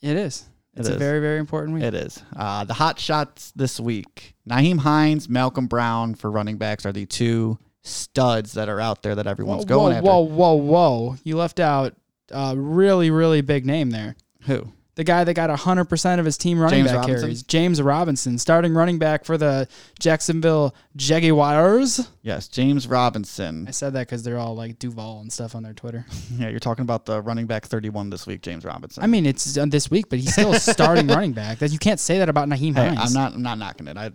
Speaker 1: It is. It's
Speaker 2: It
Speaker 1: a
Speaker 2: is.
Speaker 1: very very important week.
Speaker 2: It is. Uh, the hot shots this week Nyheim Hines, Malcolm Brown for running backs are the two studs that are out there that everyone's
Speaker 1: whoa,
Speaker 2: going
Speaker 1: whoa,
Speaker 2: after.
Speaker 1: whoa, whoa, whoa! You left out a really really big name there.
Speaker 2: Who?
Speaker 1: The guy that got 100% of his team running
Speaker 2: James
Speaker 1: back
Speaker 2: Robinson?
Speaker 1: carries, James Robinson, starting running back for the Jacksonville Jaguars.
Speaker 2: Yes, James Robinson.
Speaker 1: I said that because they're all like Duval and stuff on their Twitter.
Speaker 2: Yeah, you're talking about the running back 31 this week, James Robinson.
Speaker 1: I mean, it's uh, this week, but he's still a starting running back. That you can't say that about Nyheim
Speaker 2: Hey,
Speaker 1: Hines.
Speaker 2: I'm not. I'm not knocking it. I,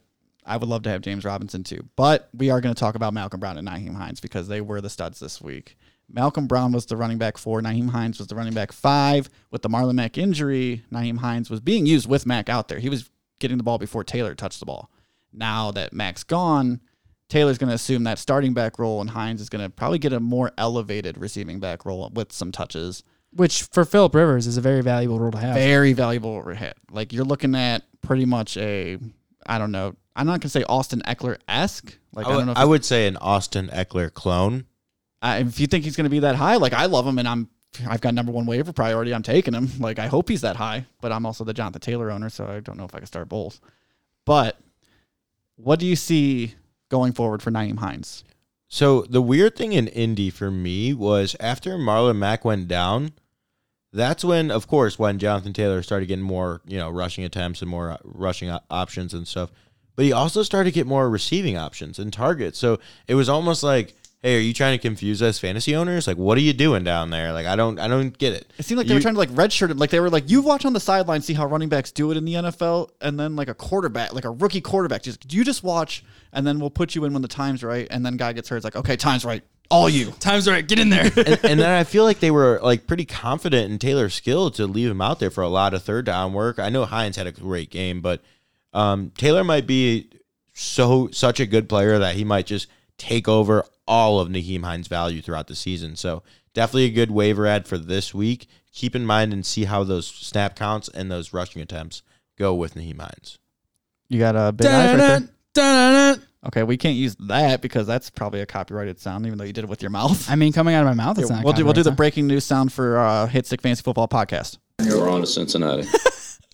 Speaker 2: I would love to have James Robinson too, but we are going to talk about Malcolm Brown and Nyheim Hines because they were the studs this week. Malcolm Brown was the running back four. Nyheim Hines was the running back five. With the Marlon Mack injury, Nyheim Hines was being used with Mack out there. He was getting the ball before Taylor touched the ball. Now that Mack's gone, Taylor's going to assume that starting back role, and Hines is going to probably get a more elevated receiving back role with some touches.
Speaker 1: Which for Philip Rivers is a very valuable role to have.
Speaker 2: Very valuable hit. Like you're looking at pretty much a, I don't know. I'm not gonna say Austin Ekeler esque. Like I,
Speaker 3: I
Speaker 2: don't know. If,
Speaker 3: I would say an Austin Ekeler clone.
Speaker 2: I- if you think he's gonna be that high, like I love him, and I'm, I've got number one waiver priority. I'm taking him. Like I hope he's that high, but I'm also the Jonathan Taylor owner, so I don't know if I can start both. But what do you see going forward for Nyheim Hines?
Speaker 3: So the weird thing in Indy for me was after Marlon Mack went down, that's when, of course, when Jonathan Taylor started getting more, you know, rushing attempts and more uh, rushing options and stuff. But he also started to get more receiving options and targets. So it was almost like, hey, are you trying to confuse us fantasy owners? Like, what are you doing down there? Like, I don't, I don't get it.
Speaker 2: It seemed like they
Speaker 3: You-
Speaker 2: were trying to like redshirt him. Like they were like, you watch on the sideline, see how running backs do it in the NFL, and then like a quarterback, like a rookie quarterback, just you just watch, and then we'll put you in when the time's right, and then guy gets hurt. It's like, okay, time's right, all you.
Speaker 1: Time's right. Get in there.
Speaker 3: and, and then I feel like they were like pretty confident in Taylor's skill to leave him out there for a lot of third down work. I know Hines had a great game, but um, Taylor might be so such a good player that he might just take over all of Nyheim Hines' value throughout the season. So definitely a good waiver ad for this week. Keep in mind and see how those snap counts and those rushing attempts go with Nyheim Hines.
Speaker 2: You got a big eyes right there.
Speaker 1: Dun-dun, dun-dun.
Speaker 2: Okay, we can't use that because that's probably a copyrighted sound, even though you did it with your mouth.
Speaker 1: I mean, coming out of my mouth, it's
Speaker 2: Yeah,
Speaker 1: not.
Speaker 2: we'll do we'll do the breaking news sound for uh, Hit Sick Fantasy Football podcast.
Speaker 4: You're on to Cincinnati.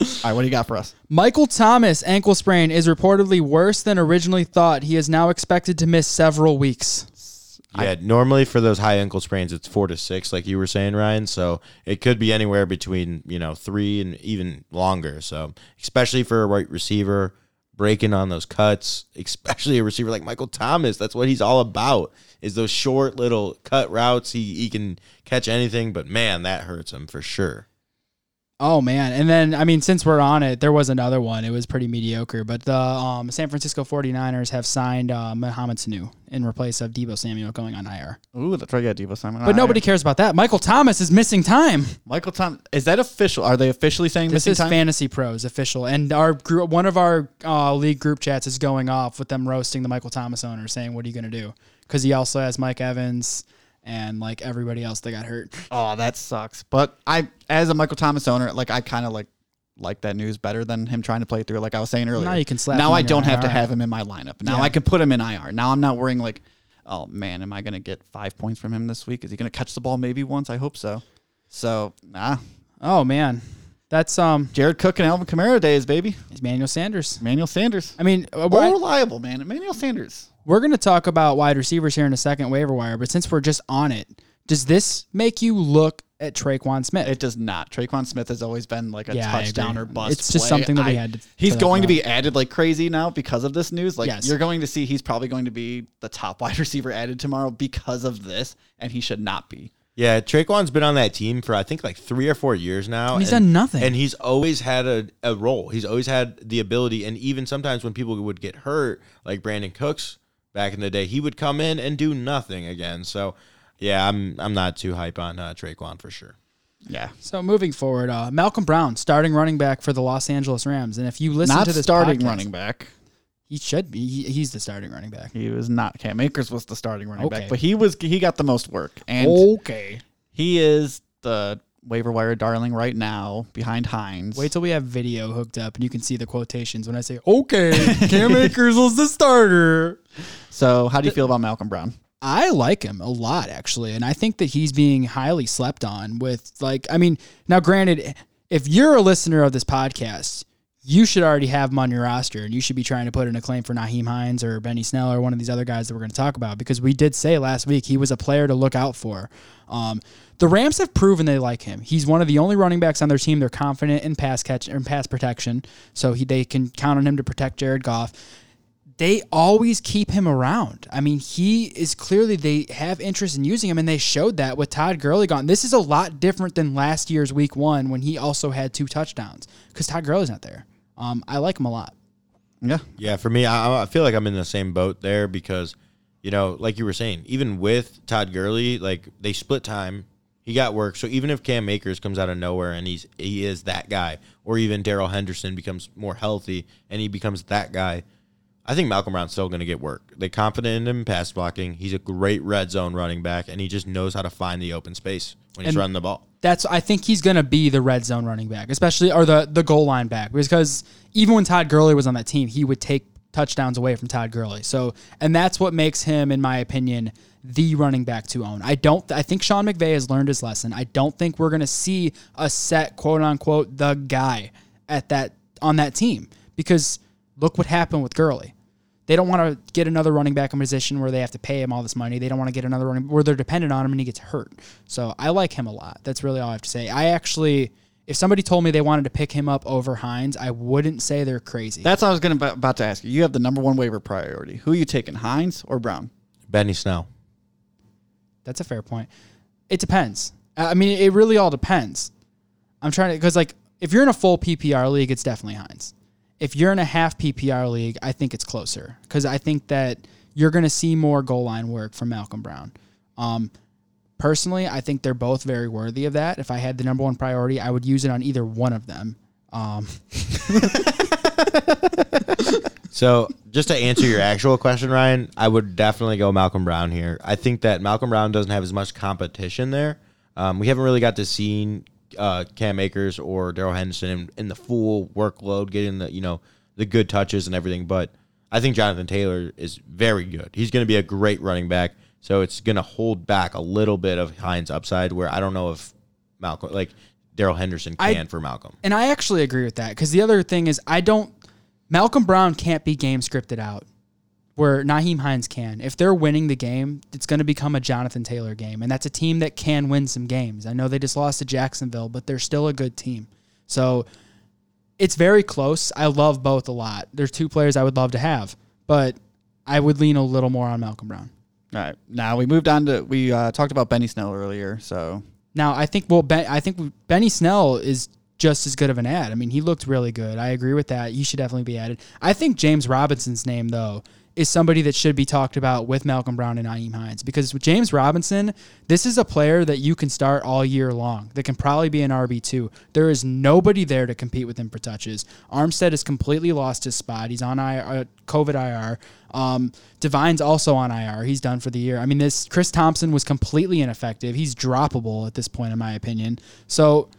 Speaker 2: All right, what do you got for us?
Speaker 1: Michael Thomas ankle sprain is reportedly worse than originally thought. He is now expected to miss several weeks.
Speaker 3: Yeah, normally for those high ankle sprains, it's four to six, like you were saying, Ryan. So it could be anywhere between you know three and even longer. So especially for a right receiver, breaking on those cuts, especially a receiver like Michael Thomas, that's what he's all about. Is those short little cut routes. He he can catch anything, but man, that hurts him for sure.
Speaker 1: Oh man! And then I mean, since we're on it, there was another one. It was pretty mediocre, but the um, San Francisco 49ers have signed uh, Mohamed Sanu in replace of Deebo Samuel going on IR.
Speaker 2: Ooh, that's right. Yeah, Devo Simon.
Speaker 1: But nobody cares about that. Michael Thomas is missing time.
Speaker 2: Michael Tom, is that official? Are they officially saying
Speaker 1: This is
Speaker 2: time?
Speaker 1: Fantasy Pros official, and our group, one of our uh, league group chats is going off with them roasting the Michael Thomas owner, saying, "What are you going to do?" Because he also has Mike Evans and like everybody else that got hurt.
Speaker 2: Oh, that sucks. But I, as a Michael Thomas owner, like I kind of like like that news better than him trying to play through. Like I was saying earlier.
Speaker 1: Now you can slap
Speaker 2: Now I don't have to have him in my lineup. Now
Speaker 1: Yeah.
Speaker 2: I can put him in IR. Now I'm not worrying like, oh man, am I going to get five points from him this week? Is he going to catch the ball maybe once? I hope so. So nah,
Speaker 1: Oh man, that's um,
Speaker 2: Jared Cook and Alvin Kamara days, baby.
Speaker 1: it's Manuel Sanders.
Speaker 2: Emmanuel Sanders.
Speaker 1: I mean, uh,
Speaker 2: More
Speaker 1: we're,
Speaker 2: reliable, man. Emmanuel Sanders.
Speaker 1: We're going to talk about wide receivers here in a second waiver wire, but since we're just on it, does this make you look at Tre'Quan Smith.
Speaker 2: It does not. Tre'Quan Smith has always been like a
Speaker 1: Yeah,
Speaker 2: touchdown or bust.
Speaker 1: It's just
Speaker 2: play.
Speaker 1: something that we
Speaker 2: I-
Speaker 1: had to-
Speaker 2: He's
Speaker 1: to
Speaker 2: going to be added like crazy now because of this news. Like
Speaker 1: Yes.
Speaker 2: you're going to see he's probably going to be the top wide receiver added tomorrow because of this, and he should not be.
Speaker 3: Yeah, Tre'Quan's been on that team for I think like three or four years now.
Speaker 1: And he's done nothing.
Speaker 3: And he's always had a, a role. He's always had the ability. And even sometimes when people would get hurt, like Brandin Cooks back in the day, he would come in and do nothing again. So yeah, I'm I'm not too hype on uh, Tre'Quan for sure.
Speaker 2: Yeah.
Speaker 1: so moving forward, uh, Malcolm Brown, starting running back for the Los Angeles Rams, and if you listen
Speaker 2: not
Speaker 1: to this
Speaker 2: starting
Speaker 1: podcast-
Speaker 2: running back.
Speaker 1: he should be. He, he's the starting running back.
Speaker 2: He was not. Cam Akers was the starting running
Speaker 1: Okay.
Speaker 2: back, but he was he got the most work, and
Speaker 1: Okay.
Speaker 2: he is the waiver wire darling right now behind Hines.
Speaker 1: Wait till we have video hooked up and you can see the quotations when I say, okay, Cam Akers was the starter.
Speaker 2: So how do you feel about Malcolm Brown?
Speaker 1: I like him a lot, actually. And I think that he's being highly slept on with, like, I mean, now granted, if you're a listener of this podcast, you should already have him on your roster and you should be trying to put in a claim for Nyheim Hines or Benny Snell or one of these other guys that we're going to talk about because we did say last week he was a player to look out for. Um, the Rams have proven they like him. He's one of the only running backs on their team. They're confident in pass catch and pass protection, so he, they can count on him to protect Jared Goff they always keep him around. I mean, he is clearly they have interest in using him, and they showed that with Todd Gurley gone. This is a lot different than last year's Week One when he also had two touchdowns because Todd Gurley's not there. Um, I like him a lot.
Speaker 2: Yeah,
Speaker 3: Yeah, for me, I, I feel like I'm in the same boat there because, you know, like you were saying, even with Todd Gurley, like they split time, he got work. So even if Cam Akers comes out of nowhere and he's he is that guy, or even Darrell Henderson becomes more healthy and he becomes that guy, I think Malcolm Brown's still going to get work. They're confident in him pass blocking. He's a great red zone running back, and he just knows how to find the open space when he's
Speaker 1: And-
Speaker 3: running the ball.
Speaker 1: That's I think he's going to be the red zone running back, especially or the the goal line back, because even when Todd Gurley was on that team, he would take touchdowns away from Todd Gurley. So, and that's what makes him, in my opinion, the running back to own. I don't. I think Sean McVay has learned his lesson. I don't think we're going to see a set quote unquote the guy at that on that team because look what happened with Gurley. They don't want to get another running back in position where they have to pay him all this money. They don't want to get another running where they're dependent on him and he gets hurt. So I like him a lot. That's really all I have to say. I actually, if somebody told me they wanted to pick him up over Hines, I wouldn't say they're crazy.
Speaker 2: that's what I was going to about to ask you. You have the number one waiver priority. Who are you taking, Hines or Brown?
Speaker 3: Benny Snell.
Speaker 1: That's a fair point. It depends. I mean, it really all depends. I'm trying to because like if you're in a full PPR league, it's definitely Hines. If you're in a half PPR league, I think it's closer because I think that you're going to see more goal line work from Malcolm Brown. Um, personally, I think they're both very worthy of that. If I had the number one priority, I would use it on either one of them. Um,
Speaker 3: So, just to answer your actual question, Ryan, I would definitely go Malcolm Brown here. I think that Malcolm Brown doesn't have as much competition there. Um, we haven't really got to see uh, Cam Akers or Darrell Henderson in, in the full workload, getting the you know the good touches and everything. But I think Jonathan Taylor is very good. He's going to be a great running back. So it's going to hold back a little bit of Hines' upside, where I don't know if Malcolm, like Darrell Henderson,
Speaker 1: I-
Speaker 3: can for Malcolm.
Speaker 1: And I actually agree with that because the other thing is I don't. Malcolm Brown can't be game scripted out, where Nyheim Hines can. If they're winning the game, it's going to become a Jonathan Taylor game, and that's a team that can win some games. I know they just lost to Jacksonville, but they're still a good team. So it's very close. I love both a lot. There's two players I would love to have, but I would lean a little more on Malcolm Brown.
Speaker 2: All right. Now we moved on to we uh, talked about Benny Snell earlier. So
Speaker 1: Now I think well, ben, I think Benny Snell is just as good of an ad. I mean, he looked really good. I agree with that. He should definitely be added. I think James Robinson's name though is somebody that should be talked about with Malcolm Brown and Nyheim Hines because with James Robinson, this is a player that you can start all year long. That can probably be an RB two. There is nobody there to compete with him for touches. Armstead has completely lost his spot. He's on IR, uh, COVID IR. Um, also on IR. He's done for the year. I mean, this Chris Thompson was completely ineffective. He's droppable at this point, in my opinion. So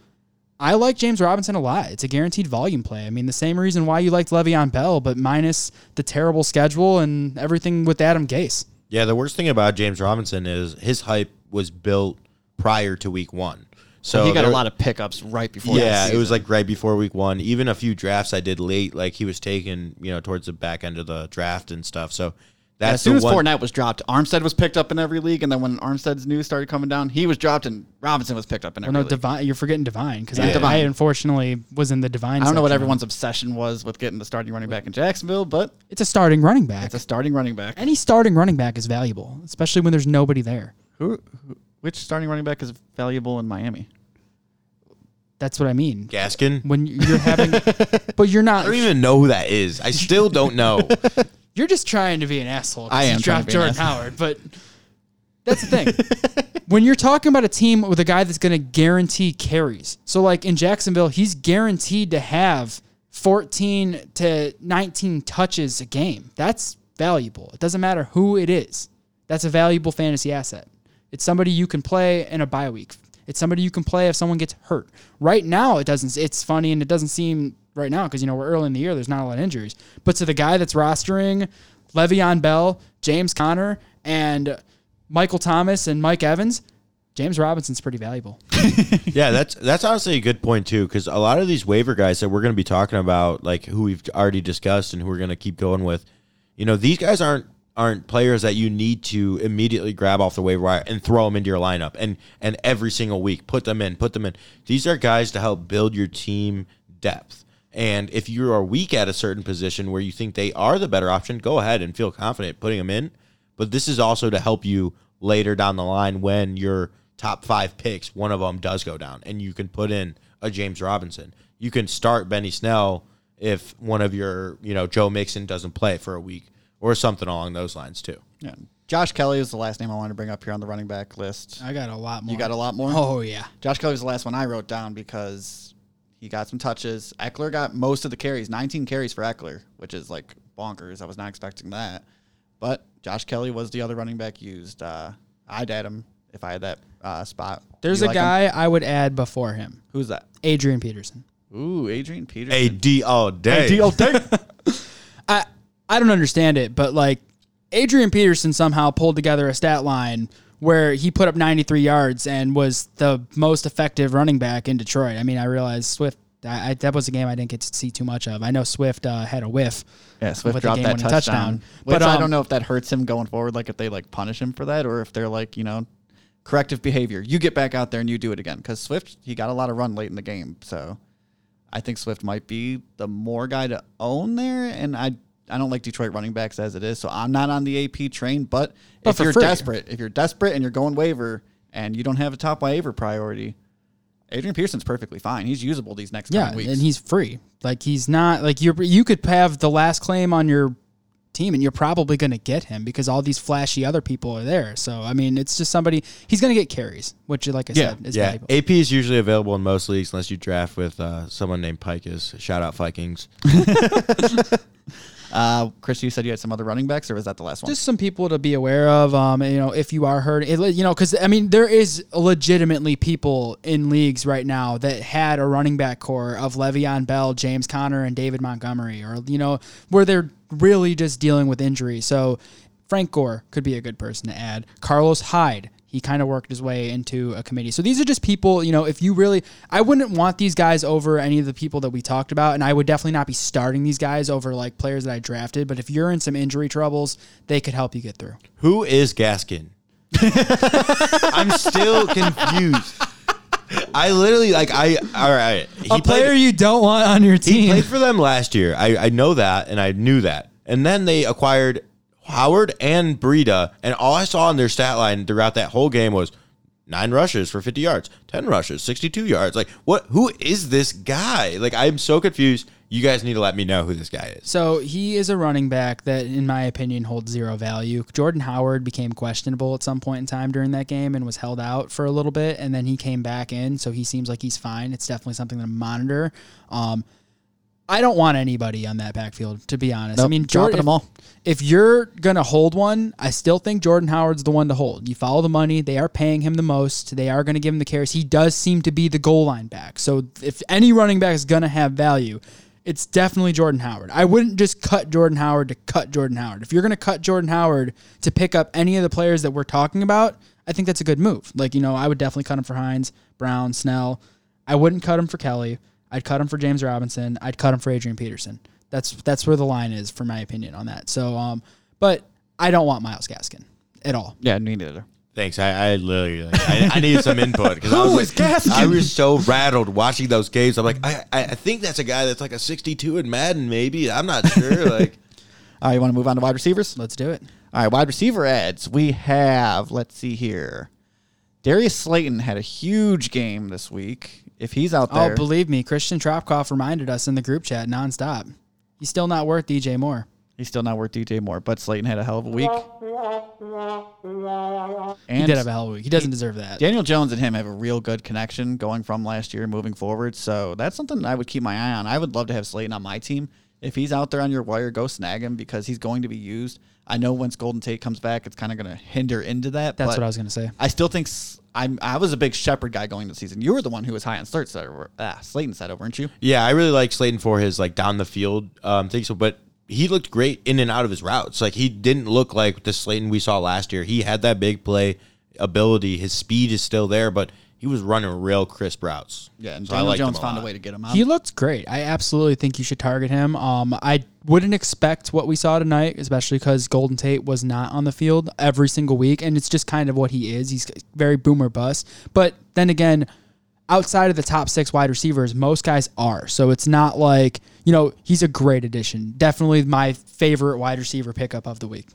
Speaker 1: I like James Robinson a lot. It's a guaranteed volume play. I mean, the same reason why you liked Le'Veon Bell, but minus the terrible schedule and everything with Adam Gase.
Speaker 3: Yeah, the worst thing about James Robinson is his hype was built prior to week one. So
Speaker 2: he got a lot of pickups right before.
Speaker 3: Yeah, it was like right before week one. Even a few drafts I did late, like he was taken, you know, towards the back end of the draft and stuff. So That's
Speaker 2: as soon as
Speaker 3: one-
Speaker 2: Fournette was dropped, Armstead was picked up in every league, and then when Armstead's news started coming down, he was dropped, and Robinson was picked up in
Speaker 1: Well,
Speaker 2: every
Speaker 1: no,
Speaker 2: league.
Speaker 1: Devine. You're forgetting Devine because
Speaker 2: Yeah.
Speaker 1: I,
Speaker 2: Devine.
Speaker 1: I unfortunately was in the Devine.
Speaker 2: I don't know what everyone's obsession was with getting the starting running back in Jacksonville, but
Speaker 1: It's a starting running back.
Speaker 2: it's a starting running back.
Speaker 1: Any starting running back is valuable, especially when there's nobody there.
Speaker 2: Who, who, which starting running back is valuable in Miami?
Speaker 1: That's what I mean.
Speaker 3: Gaskin.
Speaker 1: When you're having, but you're not.
Speaker 3: I don't even know who that is. I still don't know.
Speaker 1: You're just trying to be an asshole.
Speaker 2: I
Speaker 1: you
Speaker 2: am to
Speaker 1: dropped Jordan. Howard, but that's the thing. when you're talking about a team with a guy that's going to guarantee carries, so like in Jacksonville, he's guaranteed to have 14 to 19 touches a game. That's valuable. It doesn't matter who it is. That's a valuable fantasy asset. It's somebody you can play in a bye week. It's somebody you can play if someone gets hurt. Right now, it doesn't. It's funny and it doesn't seem right now because you know we're early in the year. There's not a lot of injuries. But to the guy that's rostering Le'Veon Bell, James Conner, and Michael Thomas and Mike Evans, James Robinson's pretty valuable.
Speaker 3: yeah, that's that's honestly a good point too, because a lot of these waiver guys that we're going to be talking about, like who we've already discussed and who we're going to keep going with, you know, these guys aren't aren't players that you need to immediately grab off the waiver wire and throw them into your lineup and and every single week put them in, put them in. These are guys to help build your team depth. And if you are weak at a certain position where you think they are the better option, go ahead and feel confident putting them in. But this is also to help you later down the line when your top five picks, one of them does go down, and you can put in a James Robinson. You can start Benny Snell if one of your, you know, Joe Mixon doesn't play for a week or something along those lines too.
Speaker 2: Yeah. Josh Kelly is the last name I wanted to bring up here on the running back list.
Speaker 1: I got a lot more.
Speaker 2: You got a lot more?
Speaker 1: Oh yeah.
Speaker 2: Josh Kelly was the last one I wrote down because he got some touches. Ekeler got most of the carries, 19 carries for Ekeler, which is like bonkers. I was not expecting that. But Josh Kelly was the other running back used. Uh, I'd add him if I had that uh, spot.
Speaker 1: There's a
Speaker 2: like him?
Speaker 1: guy I would add before him,
Speaker 2: Who's that?
Speaker 1: Adrian Peterson.
Speaker 2: Ooh, Adrian Peterson.
Speaker 3: AD all day.
Speaker 1: I I don't understand it, but like Adrian Peterson somehow pulled together a stat line where he put up 93 yards and was the most effective running back in Detroit. I mean, I realized Swift. I, I, that was a game I didn't get to see too much of. I know Swift uh, had a whiff.
Speaker 2: Yeah, Swift dropped that touchdown.
Speaker 1: touchdown.
Speaker 2: Which
Speaker 1: But,
Speaker 2: I
Speaker 1: um,
Speaker 2: don't know if that hurts him going forward, like if they like punish him for that, or if they're like, you know, corrective behavior. You get back out there and you do it again. Because Swift, he got a lot of run late in the game, so I think Swift might be the more guy to own there. And I, I don't like Detroit running backs as it is, so I'm not on the AP train. But,
Speaker 1: But
Speaker 2: if you're
Speaker 1: free.
Speaker 2: desperate, if you're desperate and you're going waiver and you don't have a top waiver priority, Adrian Peterson's perfectly fine. He's usable these next
Speaker 1: Yeah,
Speaker 2: weeks.
Speaker 1: and he's free. Like he's not like you. You could have the last claim on your team, and you're probably going to get him because all these flashy other people are there. So I mean, it's just somebody. He's going to get carries, which, like I
Speaker 2: Yeah,
Speaker 1: said, is
Speaker 3: Yeah,
Speaker 1: valuable.
Speaker 3: AP is usually available in most leagues unless you draft with uh, someone named Pike. Is shout out Vikings.
Speaker 2: uh, Chris, you said you had some other running backs, or was that the last one?
Speaker 1: just some people to be aware of. Um, you know, if you are hurt, it, you know, because I mean, there is legitimately people in leagues right now that had a running back core of Le'Veon Bell, James Conner, and David Montgomery, or you know, where they're really just dealing with injury. So Frank Gore could be a good person to add. Carlos Hyde. He kind of worked his way into a committee. So these are just people, you know, if you really, I wouldn't want these guys over any of the people that we talked about. And I would definitely not be starting these guys over like players that I drafted. But if you're in some injury troubles, they could help you get through.
Speaker 3: Who is Gaskin? I'm still confused. I literally like I all right. He
Speaker 1: a player
Speaker 3: played,
Speaker 1: you don't want on your team.
Speaker 3: he
Speaker 1: team.
Speaker 3: played for them last year. I, I know that and I knew that. And then they acquired Howard and Breida, and all I saw in their stat line throughout that whole game was nine rushes for 50 yards, 10 rushes, 62 yards. Like what who is this guy? Like I'm so confused. You guys need to let me know who this guy is.
Speaker 1: So he is a running back that, in my opinion, holds zero value. Jordan Howard became questionable at some point in time during that game and was held out for a little bit, and then he came back in, so he seems like he's fine. It's definitely something to monitor. Um, I don't want anybody on that backfield, to be honest. I
Speaker 2: Nope,
Speaker 1: mean,
Speaker 2: dropping them all.
Speaker 1: If you're gonna hold one, I still think Jordan Howard's the one to hold. You follow the money; they are paying him the most. They are going to give him the carries. He does seem to be the goal line back. So if any running back is going to have value, it's definitely Jordan Howard. I wouldn't just cut Jordan Howard to cut Jordan Howard. If you're going to cut Jordan Howard to pick up any of the players that we're talking about, I think that's a good move. Like you know, I would definitely cut him for Hines, Brown, Snell. I wouldn't cut him for Kelly. I'd cut him for James Robinson. I'd cut him for Adrian Peterson. That's that's where the line is, for my opinion, on that. So, um, but I don't want Myles Gaskin at all.
Speaker 2: Yeah, me neither.
Speaker 3: Thanks. I, I literally like, I, I needed some input because I was like,
Speaker 2: Gaskin?
Speaker 3: I was so rattled watching those games. I'm like, I, I I think that's a guy that's like a 62 in Madden, maybe. I'm not sure. Like,
Speaker 2: All right, you want to move on to wide receivers?
Speaker 1: Let's do it.
Speaker 2: All right, wide receiver ads. We have, let's see here. Darius Slayton had a huge game this week. If he's out oh, there,
Speaker 1: Oh, believe me, Christian Tropkoff reminded us in the group chat nonstop. He's still not worth DJ Moore.
Speaker 2: he's still not worth DJ Moore, but Slayton had a hell of a week. And
Speaker 1: He did have a hell of a week. He doesn't deserve that.
Speaker 2: Daniel Jones and him have a real good connection going from last year moving forward. So that's something I would keep my eye on. I would love to have Slayton on my team. If he's out there on your wire, go snag him because he's going to be used. I know once Golden Tate comes back, it's kind of going to hinder into that.
Speaker 1: That's
Speaker 2: but
Speaker 1: what I was going to say.
Speaker 2: I still think s- I'm. I was a big Shepard guy going into the season. You were the one who was high on Slurt side over. Ah, Slayton side over, weren't you?
Speaker 3: yeah, I really like Slayton for his like down the field um, thing. So, but he looked great in and out of his routes. Like he didn't look like the Slayton we saw last year. He had that big play ability. His speed is still there, but he was running real crisp routes.
Speaker 2: Yeah, and
Speaker 3: So I
Speaker 2: Daniel
Speaker 3: him
Speaker 2: Jones
Speaker 3: a
Speaker 2: found a way to get him out.
Speaker 1: He looked great. I absolutely think you should target him. Um, I wouldn't expect what we saw tonight, especially because Golden Tate was not on the field every single week, and it's just kind of what he is. He's very boomer bust. But then again, outside of the top six wide receivers, most guys are. So it's not like you know he's a great addition. Definitely my favorite wide receiver pickup of the week.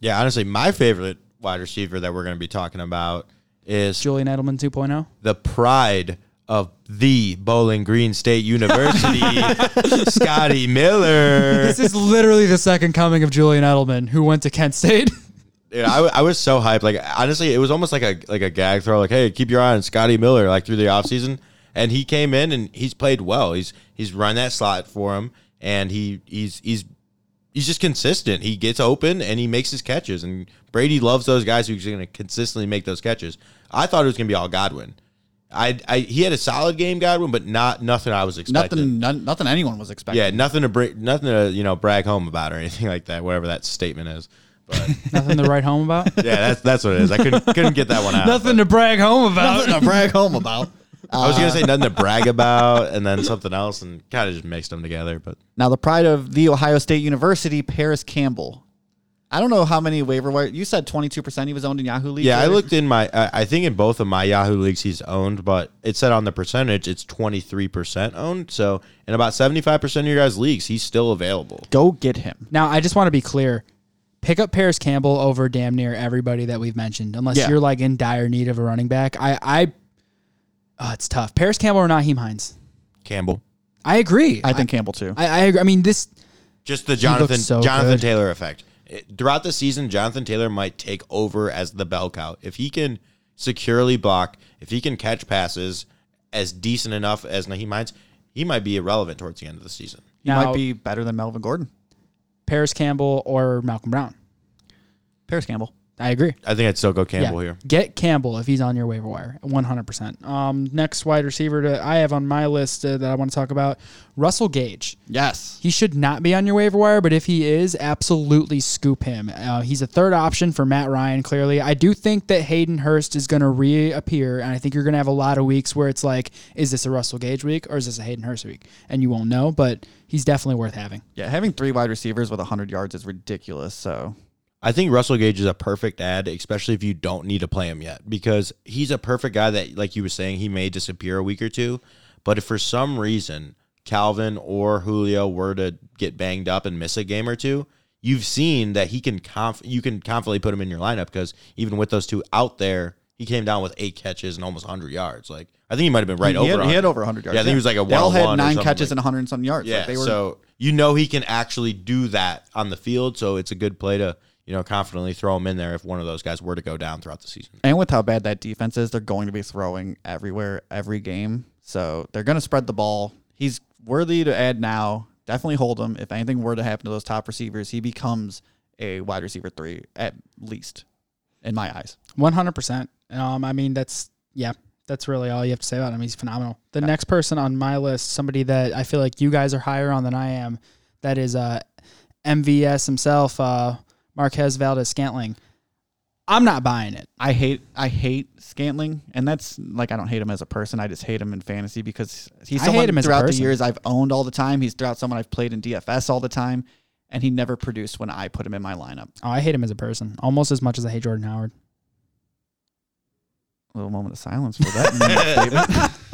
Speaker 3: Yeah, honestly, my favorite wide receiver that we're going to be talking about is
Speaker 1: Julian Edelman oh? 2.0.
Speaker 3: the pride of the Bowling Green State University, Scotty Miller.
Speaker 1: This is literally the second coming of Julian Edelman, who went to Kent State.
Speaker 3: Dude, I, w- I was so hyped. Like honestly, it was almost like a like a gag throw. Like, hey, keep your eye on Scotty Miller. Like through the offseason. and he came in and he's played well. He's he's run that slot for him, and he he's he's he's just consistent. He gets open and he makes his catches. And Brady loves those guys who's going to consistently make those catches. I thought it was going to be all Godwin. I, I he had a solid game, Godwin, but not nothing I was expecting.
Speaker 2: Nothing, none, nothing anyone was expecting.
Speaker 3: Yeah, nothing to bra- nothing to you know brag home about or anything like that. Whatever that statement is. But
Speaker 1: Nothing to write home about.
Speaker 3: yeah, that's that's what it is. I couldn't couldn't get that one out.
Speaker 1: Nothing to brag home about.
Speaker 2: Nothing to brag home about.
Speaker 3: I was gonna uh, say nothing to brag about, and then something else, and kind of just mixed them together. But
Speaker 2: Now, the pride of the Ohio State University, Parris Campbell. I don't know how many waiver wire. You said 22% he was owned in Yahoo League.
Speaker 3: yeah, I looked in my. I I think in both of my Yahoo leagues he's owned, but it said on the percentage it's twenty three percent owned. So in about seventy five percent of your guys' leagues, he's still available.
Speaker 2: Go get him.
Speaker 1: Now, I just want to be clear. Pick up Parris Campbell over damn near everybody that we've mentioned, unless
Speaker 2: Yeah.
Speaker 1: you're like in dire need of a running back. I, I, oh, it's tough. Parris Campbell or Nyheim Hines?
Speaker 3: Campbell,
Speaker 1: I agree.
Speaker 2: I think Campbell too.
Speaker 1: I, I agree. I mean, this.
Speaker 3: just the Jonathan
Speaker 1: so
Speaker 3: Jonathan
Speaker 1: good.
Speaker 3: Taylor effect. It- throughout the season, Jonathan Taylor might take over as the bell cow if he can securely block, if he can catch passes as decent enough as Nyheim Hines. He might be irrelevant towards the end of the season.
Speaker 2: he
Speaker 1: Now-
Speaker 2: might be better than Melvin Gordon.
Speaker 1: Parris Campbell or Malcolm Brown.
Speaker 2: Parris Campbell.
Speaker 1: I agree.
Speaker 3: I think I'd still go Campbell
Speaker 1: Yeah.
Speaker 3: here.
Speaker 1: Get Campbell if he's on your waiver wire, 100%. Um, next wide receiver to, I have on my list uh, that I want to talk about, Russell Gage.
Speaker 2: Yes.
Speaker 1: He should not be on your waiver wire, but if he is, absolutely scoop him. Uh, he's a third option for Matt Ryan, clearly. I do think that Hayden Hurst is going to reappear, and I think you're going to have a lot of weeks where it's like, is this a Russell Gage week or is this a Hayden Hurst week? And you won't know, but he's definitely worth having.
Speaker 2: Yeah, having three wide receivers with 100 yards is ridiculous. So
Speaker 3: I think Russell Gage is a perfect ad, especially if you don't need to play him yet, because he's a perfect guy that, like you were saying, he may disappear a week or two. But if for some reason Calvin or Julio were to get banged up and miss a game or two, you've seen that he can conf- you can confidently put him in your lineup because even with those two out there, he came down with eight catches and almost 100 yards. Like I think he might have been right
Speaker 2: he,
Speaker 3: over.
Speaker 2: had, he had
Speaker 3: 100.
Speaker 2: over 100 yards.
Speaker 3: Yeah, I think he was like a
Speaker 2: They all had nine catches
Speaker 3: like-
Speaker 2: and 100 and some yards.
Speaker 3: Yeah,
Speaker 2: Like, they were,
Speaker 3: so you know he can actually do that on the field, so it's a good play to you know confidently throw him in there if one of those guys were to go down throughout the season.
Speaker 2: and with how bad that defense is, they're going to be throwing everywhere, every game. So they're going to spread the ball. He's worthy to add now. Definitely hold him. If anything were to happen to those top receivers, he becomes a wide receiver three at least, in my eyes.
Speaker 1: One hundred percent. Um, I mean, that's yeah, that's really all you have to say about him. He's phenomenal. The next person on my list, somebody that I feel like you guys are higher on than I am, that is uh, MVS himself, uh, Marquez Valdes Scantling. I'm not buying it.
Speaker 2: I hate I hate Scantling, and that's like I don't hate him as a person. I just hate him in fantasy because he's
Speaker 1: I
Speaker 2: someone
Speaker 1: hate him
Speaker 2: throughout the years I've owned all the time. He's throughout someone I've played in DFS all the time, and he never produced when I put him in my lineup.
Speaker 1: Oh, I hate him as a person, almost as much as I hate Jordan Howard.
Speaker 2: A little moment of silence for that statement.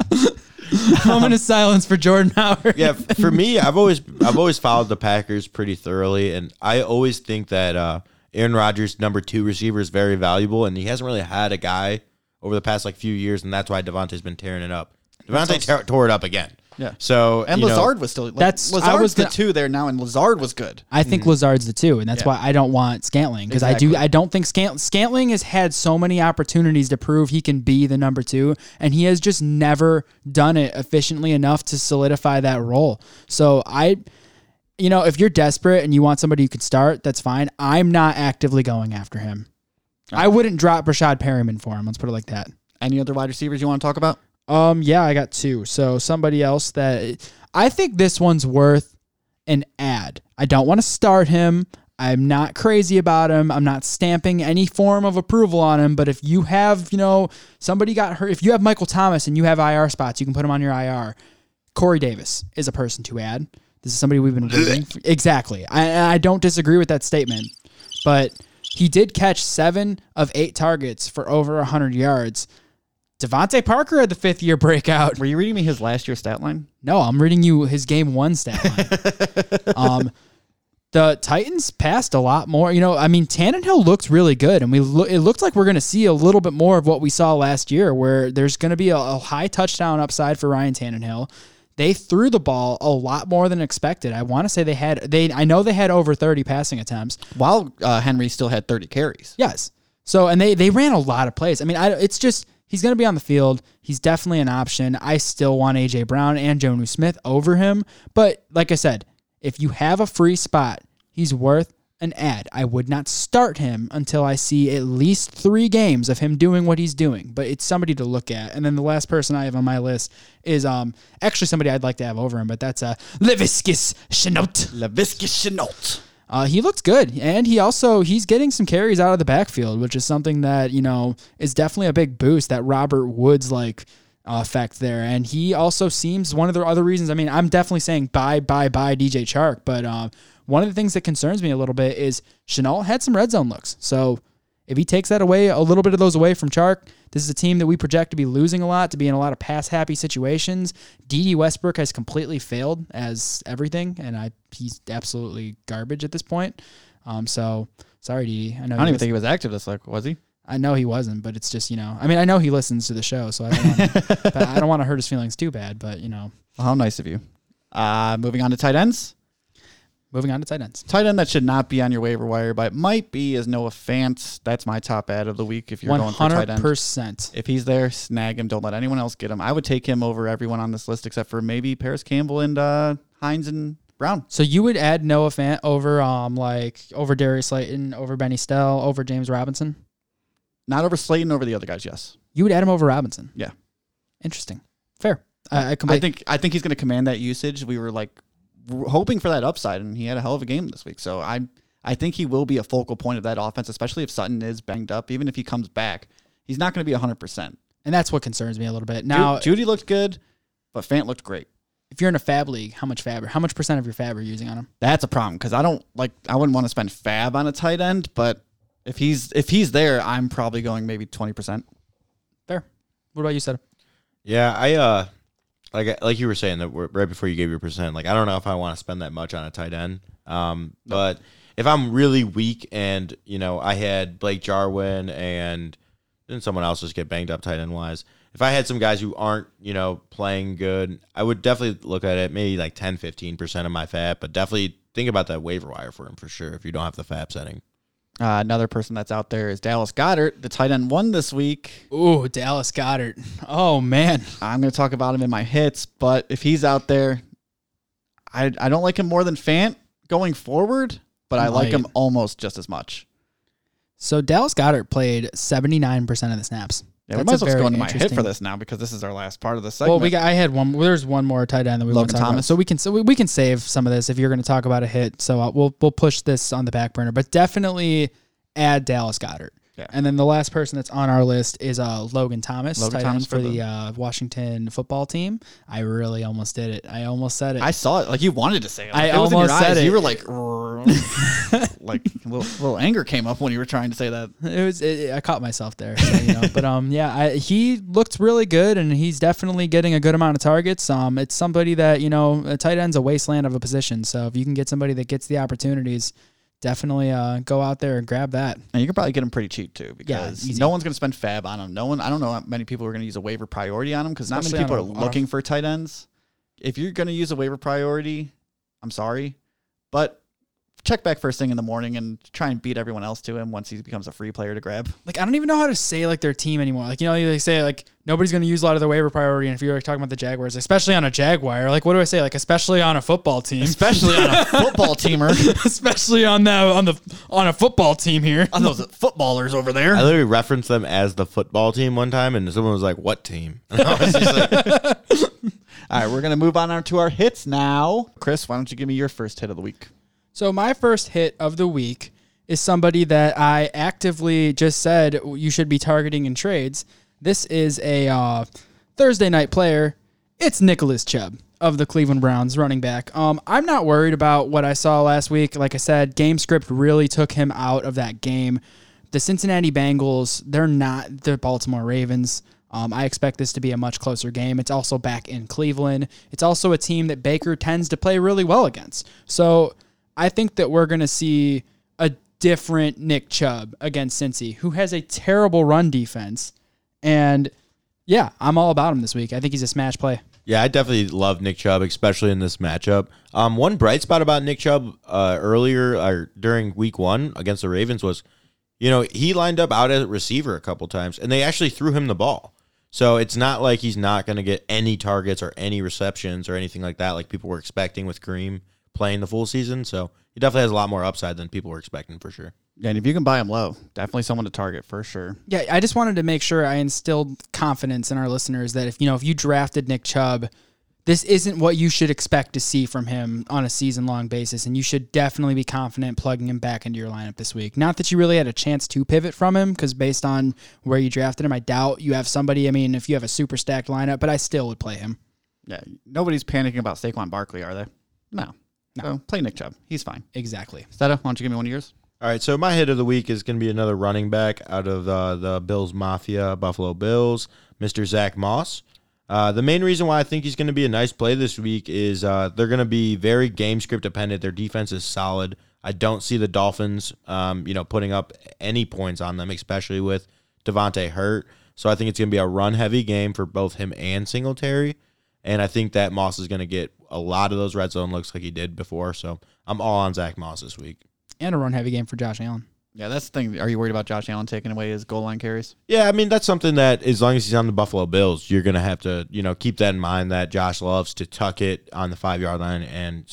Speaker 1: Moment of silence for Jordan Howard.
Speaker 3: yeah, for me, I've always I've always followed the Packers pretty thoroughly, and I always think that uh, Aaron Rodgers, number two receiver, is very valuable, and he hasn't really had a guy over the past like few years, and that's why Davante's been tearing it up. Davante
Speaker 2: so-
Speaker 3: te- tore it up again.
Speaker 2: Yeah.
Speaker 3: So
Speaker 2: And
Speaker 3: you know,
Speaker 2: Lazard was still like,
Speaker 1: That's- I
Speaker 2: Lazard's
Speaker 1: was
Speaker 2: the
Speaker 1: gonna-
Speaker 2: two there now, and Lazard was good.
Speaker 1: I think mm-hmm. Lazard's the two, and that's.
Speaker 2: Yeah.
Speaker 1: why I don't want Scantling because I do. I don't think Scant- Scantling has had so many opportunities to prove he can be the number two, and he has just never done it efficiently enough to solidify that role. So I, you know, if you're desperate and you want somebody you could start, that's fine. I'm not actively going after him. I wouldn't drop Rashad Perriman for him. Let's put it like that.
Speaker 2: Any other wide receivers you want to talk about?
Speaker 1: Um, yeah, I got two. So somebody else that I think this one's worth an ad. I don't want to start him. I'm not crazy about him. I'm not stamping any form of approval on him. But if you have, you know, somebody got hurt, if you have Michael Thomas and you have IR spots, you can put him on your IR. Corey Davis is a person to add. This is somebody we've been waiting. For. Exactly. I, I don't disagree with that statement, but he did catch seven of eight targets for over 100 yards. DeVante Parker had the fifth year breakout.
Speaker 2: Were you reading me his last year stat line?
Speaker 1: No, I'm reading you his game one stat line. um, the Titans passed a lot more. You know, I mean, Tannehill looks really good, and we lo- it looks like we're going to see a little bit more of what we saw last year, where there's going to be a, a high touchdown upside for Ryan Tannehill. They threw the ball a lot more than expected. I want to say they had they. I know they had over 30 passing attempts.
Speaker 2: While uh, Henry still had 30 carries.
Speaker 1: Yes. So and they they ran a lot of plays. I mean, I, it's just he's going to be on the field. He's definitely an option. I still want AJ Brown and Jonnu Smith over him, but like I said, if you have a free spot, he's worth an ad. I would not start him until I see at least 3 games of him doing what he's doing, but it's somebody to look at. And then the last person I have on my list is um actually somebody I'd like to have over him, but that's uh Laviska Shenault.
Speaker 2: Laviska Shenault.
Speaker 1: Uh, he looks good, and he also he's getting some carries out of the backfield, which is something that you know is definitely a big boost. That Robert Woods like uh, effect there, and he also seems one of the other reasons. I mean, I'm definitely saying bye, bye, bye, DJ Chark, but uh, one of the things that concerns me a little bit is Shenault had some red zone looks. So if he takes that away, a little bit of those away from Chark, this is a team that we project to be losing a lot, to be in a lot of pass happy situations. Dede Westbrook has completely failed as everything, and I he's absolutely garbage at this point. Um, so sorry, Dede I know
Speaker 2: I don't even
Speaker 1: was-
Speaker 2: think he was active this like was he?
Speaker 1: I know he wasn't, but it's just you know. I mean, I know he listens to the show, so I don't want to. I don't want to hurt his feelings too bad, but you know.
Speaker 2: Well, how nice of you. Uh, moving on to tight ends.
Speaker 1: Moving on to tight ends.
Speaker 2: Tight end that should not be on your waiver wire, but it might be is Noah Fant. That's my top ad of the week if you're
Speaker 1: One
Speaker 2: going for tight end.
Speaker 1: percent.
Speaker 2: If he's there, snag him. Don't let anyone else get him. I would take him over everyone on this list except for maybe Parris Campbell and uh, Hines and Brown.
Speaker 1: So you would add Noah Fant over um like over Darius Slayton, over Benny Snell, over James Robinson.
Speaker 2: Not over Slayton, over the other guys. Yes,
Speaker 1: You would add him over Robinson.
Speaker 2: Yeah.
Speaker 1: Interesting. Fair. I, I,
Speaker 2: I think I think he's going to command that usage. We were like hoping for that upside, and he had a hell of a game this week. So I I think he will be a focal point of that offense, especially if Sutton is banged up. Even if he comes back, he's not going to be hundred percent.
Speaker 1: and that's what concerns me a little bit. Now,
Speaker 2: Jeudy looked good, but Fant looked great.
Speaker 1: if you're in a fab league, how much fab? How much percent of your fab are you using on him?
Speaker 2: That's a problem because I don't like. I wouldn't want to spend fab on a tight end, but if he's if he's there, I'm probably going maybe twenty percent.
Speaker 1: Fair. What about you, Seth?
Speaker 3: Yeah, I uh, like like you were saying that right before you gave your percent. Like I don't know if I want to spend that much on a tight end. Um, but if I'm really weak and you know I had Blake Jarwin and then someone else just get banged up tight end wise. If I had some guys who aren't, you know, playing good, I would definitely look at it maybe like 10, 15% of my fab, but definitely think about that waiver wire for him for sure if you don't have the fab setting.
Speaker 2: Uh, another person that's out there is Dallas Goedert, the tight end one this week.
Speaker 1: Ooh, Dallas Goedert. Oh man.
Speaker 2: I'm going to talk about him in my hits, but if he's out there, I I don't like him more than Fant going forward, but I like
Speaker 1: Right.
Speaker 2: him almost just as much.
Speaker 1: So Dallas Goedert played 79% of the snaps.
Speaker 2: Yeah, we might as well go into my hit for this now because this is our last part of the segment.
Speaker 1: Well, we got. I had one. There's one more tight end that we want to talk about.
Speaker 2: Thomas?
Speaker 1: So we can. So we, we can save some of this if you're going to talk about a hit. So uh, we'll we'll push this on the back burner, but definitely add Dallas Goedert.
Speaker 2: Yeah.
Speaker 1: And then the last person that's on our list is uh, Logan Thomas,
Speaker 2: Logan
Speaker 1: tight
Speaker 2: Thomas
Speaker 1: end for
Speaker 2: for
Speaker 1: the
Speaker 2: the-
Speaker 1: uh, Washington football team. I really almost did it. I almost said it.
Speaker 2: I saw it. Like you wanted to say it.
Speaker 1: I
Speaker 2: Like, it was in your
Speaker 1: almost said
Speaker 2: eyes.
Speaker 1: it.
Speaker 2: You were like, like a little, little anger came up when you were trying to say that.
Speaker 1: it was. It, I caught myself there. So, you know. but um, yeah, I, he looked really good, and he's definitely getting a good amount of targets. Um, it's somebody that you know, a tight end's a wasteland of a position. So if you can get somebody that gets the opportunities, definitely uh, go out there and grab that.
Speaker 2: And you can probably get him pretty cheap too, because
Speaker 1: easy.
Speaker 2: no one's going to spend fab on him. No one. I don't know how many people are going to use a waiver priority on him because not many people are
Speaker 1: a- on
Speaker 2: looking for tight ends. If you're going to use a waiver priority, I'm sorry, but check back first thing in the morning and try and beat everyone else to him once he becomes a free player to grab.
Speaker 1: like I don't even know how to say like their team anymore. Like you know, they say like nobody's going to use a lot of their waiver priority. And if you're like, talking about the Jaguars, especially on a Jaguar, like what do I say? Like especially on a football team,
Speaker 2: Especially on a football teamer,
Speaker 1: especially on the on the on a football team here.
Speaker 2: on those footballers over there.
Speaker 3: I literally referenced them as the football team one time, and someone was like, "What team?" And I was just like,
Speaker 2: All right, we're gonna move on to our hits now. Chris, why don't you give me your first hit of the week?
Speaker 1: So my first hit of the week is somebody that I actively just said you should be targeting in trades. This is a uh, Thursday night player. It's Nicholas Chubb of the Cleveland Browns, running back. Um, I'm not worried about what I saw last week. Like I said, game script really took him out of that game. The Cincinnati Bengals, they're not the Baltimore Ravens. Um, I expect this to be a much closer game. It's also back in Cleveland. It's also a team that Baker tends to play really well against. So I think that we're going to see a different Nick Chubb against Cincy, who has a terrible run defense. And yeah, I'm all about him this week. I think he's a smash play.
Speaker 3: Yeah, I definitely love Nick Chubb, especially in this matchup. Um, one bright spot about Nick Chubb uh, earlier or during Week One against the Ravens was, you know, he lined up out at receiver a couple times, and they actually threw him the ball. So it's not like he's not going to get any targets or any receptions or anything like that, like people were expecting with Kareem playing the full season. So he definitely has a lot more upside than people were expecting for sure.
Speaker 2: Yeah, and if you can buy him low, definitely someone to target for sure.
Speaker 1: Yeah, I just wanted to make sure I instilled confidence in our listeners that if you know if you drafted Nick Chubb, this isn't what you should expect to see from him on a season long basis, and you should definitely be confident plugging him back into your lineup this week. Not that you really had a chance to pivot from him, because based on where you drafted him, I doubt you have somebody. I mean, if you have a super stacked lineup, but I still would play him.
Speaker 2: Yeah, nobody's panicking about Saquon Barkley, are they? No. So play Nick Chubb. He's fine.
Speaker 1: Exactly.
Speaker 2: Stetta, why don't you give me one of yours?
Speaker 3: All right, so my hit of the week is going to be another running back out of the, the Bills Mafia, Buffalo Bills, Mr. Zach Moss. Uh, the main reason why I think he's going to be a nice play this week is uh, they're going to be very game script dependent. Their defense is solid. I don't see the Dolphins, um, you know, putting up any points on them, especially with DeVante hurt. So I think it's going to be a run heavy game for both him and Singletary. And I think that Moss is going to get a lot of those red zone looks like he did before. So I'm all on Zach Moss this week.
Speaker 1: And a run heavy game for Josh Allen.
Speaker 2: Yeah, that's the thing. Are you worried about Josh Allen taking away his goal line carries?
Speaker 3: Yeah, I mean that's something that as long as he's on the Buffalo Bills, you're gonna have to you know keep that in mind that Josh loves to tuck it on the five yard line and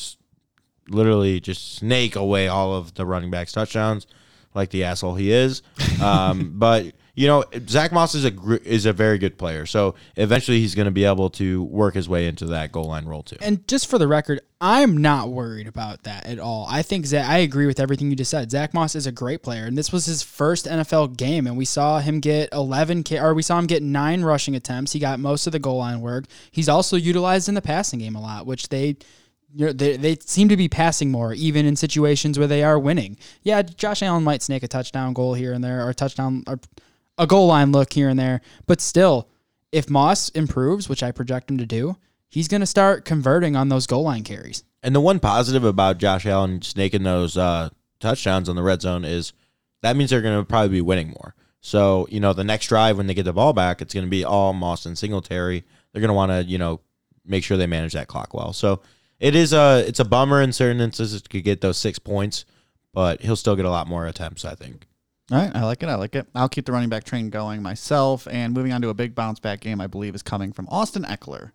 Speaker 3: literally just snake away all of the running backs touchdowns, like the asshole he is. Um, but you know Zach Moss is a gr- is a very good player, so eventually he's gonna be able to work his way into that goal line role too.
Speaker 1: And just for the record, I'm not worried about that at all. I think Zach, I agree with everything you just said. Zach Moss is a great player, and this was his first NFL game, and we saw him get 11 K, or we saw him get nine rushing attempts. He got most of the goal line work. He's also utilized in the passing game a lot, which they. you know, They, they seem to be passing more, even in situations where they are winning. Yeah, Josh Allen might snake a touchdown goal here and there, or touchdown, or a goal line look here and there. But still, if Moss improves, which I project him to do, he's going to start converting on those goal line carries.
Speaker 3: And the one positive about Josh Allen snaking those uh, touchdowns on the red zone is that means they're going to probably be winning more. So, you know, the next drive when they get the ball back, it's going to be all Moss and Singletary. They're going to want to, you know, make sure they manage that clock well. So it is a it's a bummer in certain instances to get those six points, but he'll still get a lot more attempts, I think.
Speaker 2: All right, I like it. I like it. I'll keep the running back train going myself. And moving on to a big bounce back game, I believe is coming from Austin Ekeler,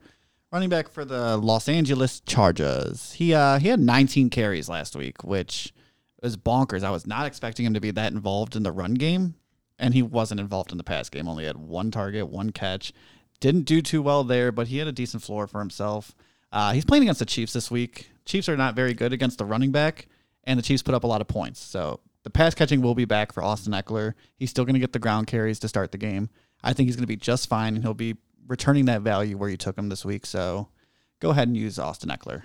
Speaker 2: running back for the Los Angeles Chargers. He uh he had 19 carries last week, which was bonkers. I was not expecting him to be that involved in the run game, and he wasn't involved in the pass game. Only had one target, one catch. Didn't do too well there, but he had a decent floor for himself. Uh, he's playing against the Chiefs this week. Chiefs are not very good against the running back, and the Chiefs put up a lot of points. So the pass catching will be back for Austin Ekeler. He's still going to get the ground carries to start the game. I think he's going to be just fine, and he'll be returning that value where you took him this week. So go ahead and use Austin Ekeler.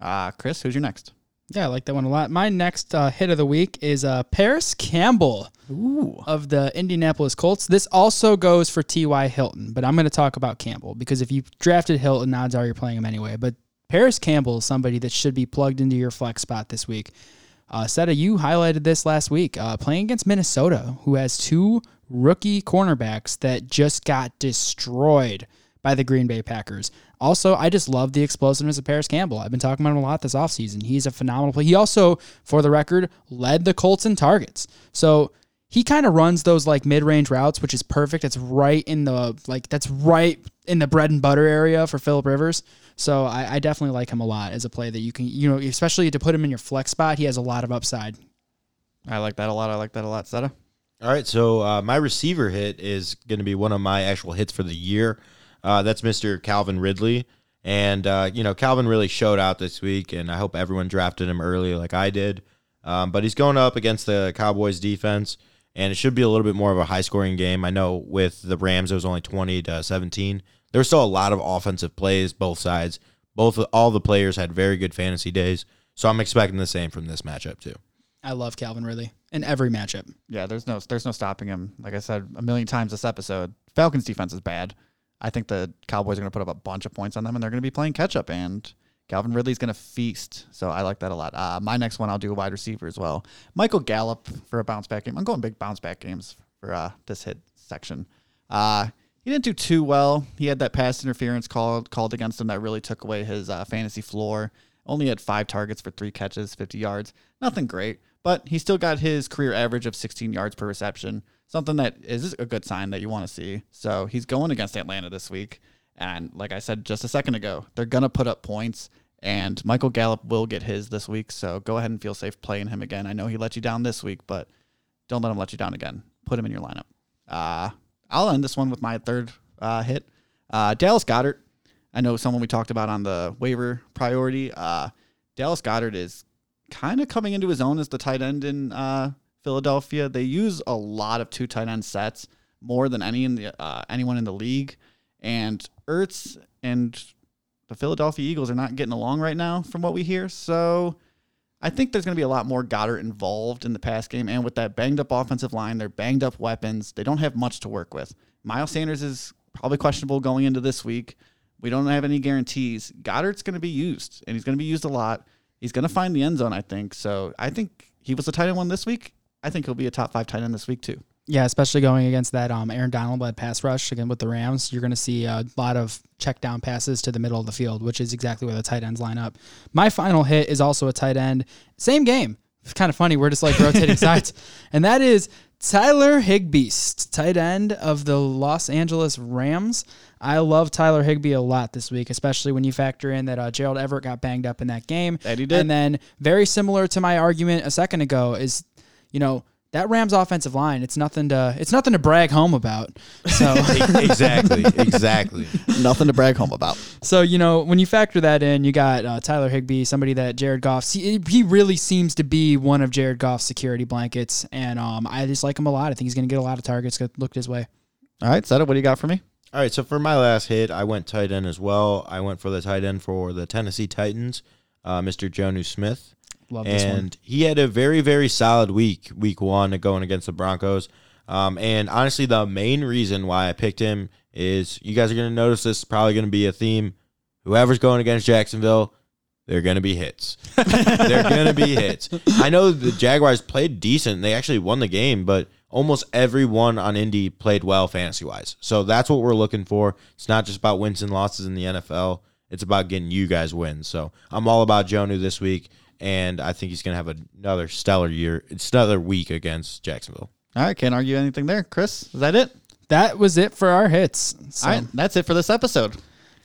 Speaker 2: Uh, Chris, who's your next?
Speaker 1: Yeah, I like that one a lot. My next uh, hit of the week is uh, Parris Campbell
Speaker 2: Ooh.
Speaker 1: of the Indianapolis Colts. This also goes for T.Y. Hilton, but I'm going to talk about Campbell because if you drafted Hilton, odds are you're playing him anyway. But Parris Campbell is somebody that should be plugged into your flex spot this week. Uh, Seta, you highlighted this last week, uh, playing against Minnesota, who has two rookie cornerbacks that just got destroyed by the Green Bay Packers. Also, I just love the explosiveness of Paris Campbell. I've been talking about him a lot this offseason. He's a phenomenal player. He also, for the record, led the Colts in targets. So he kind of runs those like mid-range routes, which is perfect. It's right in the like that's right in the bread and butter area for Philip Rivers. So I, I definitely like him a lot as a play that you can, you know, especially to put him in your flex spot. He has a lot of upside.
Speaker 2: I like that a lot. I like that a lot. Seta?
Speaker 3: All right, so uh, my receiver hit is going to be one of my actual hits for the year. Uh, that's Mr. Calvin Ridley. And, uh, you know, Calvin really showed out this week, and I hope everyone drafted him early like I did. Um, but he's going up against the Cowboys defense, and it should be a little bit more of a high scoring game. I know with the Rams, it was only 20 to 17. There was still a lot of offensive plays, both sides. Both All the players had very good fantasy days. So I'm expecting the same from this matchup, too.
Speaker 1: I love Calvin Ridley in every matchup.
Speaker 2: Yeah, there's no there's no stopping him. Like I said a million times this episode, Falcons defense is bad. I think the Cowboys are going to put up a bunch of points on them, and they're going to be playing catch up. And Calvin Ridley's going to feast. So I like that a lot. Uh, my next one, I'll do a wide receiver as well. Michael Gallup for a bounce back game. I'm going big bounce back games for uh, this hit section. Uh, he didn't do too well. He had that pass interference called called against him that really took away his uh, fantasy floor. Only had five targets for three catches, 50 yards. Nothing great, but he still got his career average of 16 yards per reception. Something that is a good sign that you want to see. So he's going against Atlanta this week. And like I said just a second ago, they're going to put up points. And Michael Gallup will get his this week. So go ahead and feel safe playing him again. I know he let you down this week, but don't let him let you down again. Put him in your lineup. Uh, I'll end this one with my third uh, hit. Uh, Dallas Goedert. I know someone we talked about on the waiver priority. Uh, Dallas Goedert is kind of coming into his own as the tight end in uh, Philadelphia. They use a lot of two tight end sets, more than any in the uh, anyone in the league. And Ertz and the Philadelphia Eagles are not getting along right now, from what we hear. So I think there's going to be a lot more Goedert involved in the pass game. And with that banged up offensive line, their banged up weapons, they don't have much to work with. Miles Sanders is probably questionable going into this week. We don't have any guarantees. Goedert's going to be used, and he's going to be used a lot. He's going to find the end zone, I think. So I think he was a tight end one this week. I think he'll be a top five tight end this week too.
Speaker 1: Yeah, especially going against that um, Aaron Donald led pass rush again with the Rams, you're going to see a lot of check down passes to the middle of the field, which is exactly where the tight ends line up. My final hit is also a tight end, same game. It's kind of funny. We're just like rotating sides, and that is Tyler Higbee, tight end of the Los Angeles Rams. I love Tyler Higbee a lot this week, especially when you factor in that uh, Gerald Everett got banged up in that game.
Speaker 2: That he did.
Speaker 1: And then, very similar to my argument a second ago, is you know that Rams offensive line. It's nothing to it's nothing to brag home about. So
Speaker 3: exactly, exactly.
Speaker 2: Nothing to brag home about.
Speaker 1: so you know when you factor that in, you got uh, Tyler Higbee, somebody that Jared Goff. He, he really seems to be one of Jared Goff's security blankets, and um, I just like him a lot. I think he's going to get a lot of targets looked his way.
Speaker 2: All right, Seta, what do you got for me?
Speaker 3: All right, so for my last hit, I went tight end as well. I went for the tight end for the Tennessee Titans, uh, Mr. Jonnu Smith.
Speaker 1: Love
Speaker 3: and he had a very very solid week week one going against the broncos. Um, and honestly the main reason why i picked him is you guys are going to notice this is probably going to be a theme. Whoever's going against jacksonville they're going to be hits. They're going to be hits. I know the jaguars played decent. They actually won the game but almost everyone on indy played well fantasy wise so that's what we're looking for. It's not just about wins and losses in the nfl it's about getting you guys wins. So i'm all about jonnu this week and I think he's going to have another stellar year. It's another week against Jacksonville.
Speaker 2: All right, can't argue anything there. Chris, is that it?
Speaker 1: That was it for our hits. So,
Speaker 2: All right, that's it for this episode.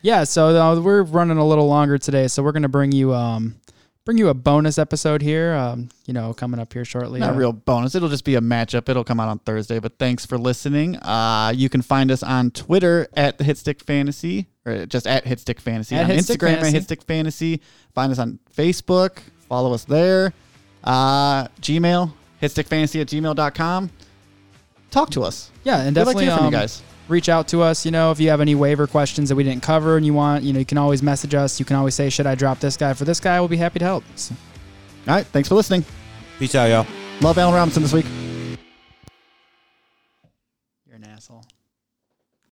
Speaker 1: Yeah, so uh, we're running a little longer today, so we're going to bring you um bring you a bonus episode here. Um, you know, coming up here shortly.
Speaker 2: Not
Speaker 1: Uh,
Speaker 2: real bonus. It'll just be a matchup. It'll come out on Thursday. But thanks for listening. Uh, you can find us on Twitter at the Hitstick Fantasy, or just at Hitstick Fantasy.
Speaker 1: At
Speaker 2: on
Speaker 1: Hitstick
Speaker 2: Instagram
Speaker 1: Fantasy.
Speaker 2: at Hitstick Fantasy. Find us on Facebook. Follow us there. Uh, Gmail hitstickfantasy at gmail.com. Talk to us.
Speaker 1: Yeah, and
Speaker 2: We'd like to
Speaker 1: definitely
Speaker 2: hear from you
Speaker 1: um,
Speaker 2: guys.
Speaker 1: reach out to us. You know, if you have any waiver questions that we didn't cover and you want, you know, you can always message us. You can always say, "Should I drop this guy for this guy?" We'll be happy to help. So-
Speaker 2: All right. Thanks for listening.
Speaker 3: Peace out, y'all.
Speaker 2: Love Allen Robinson this week.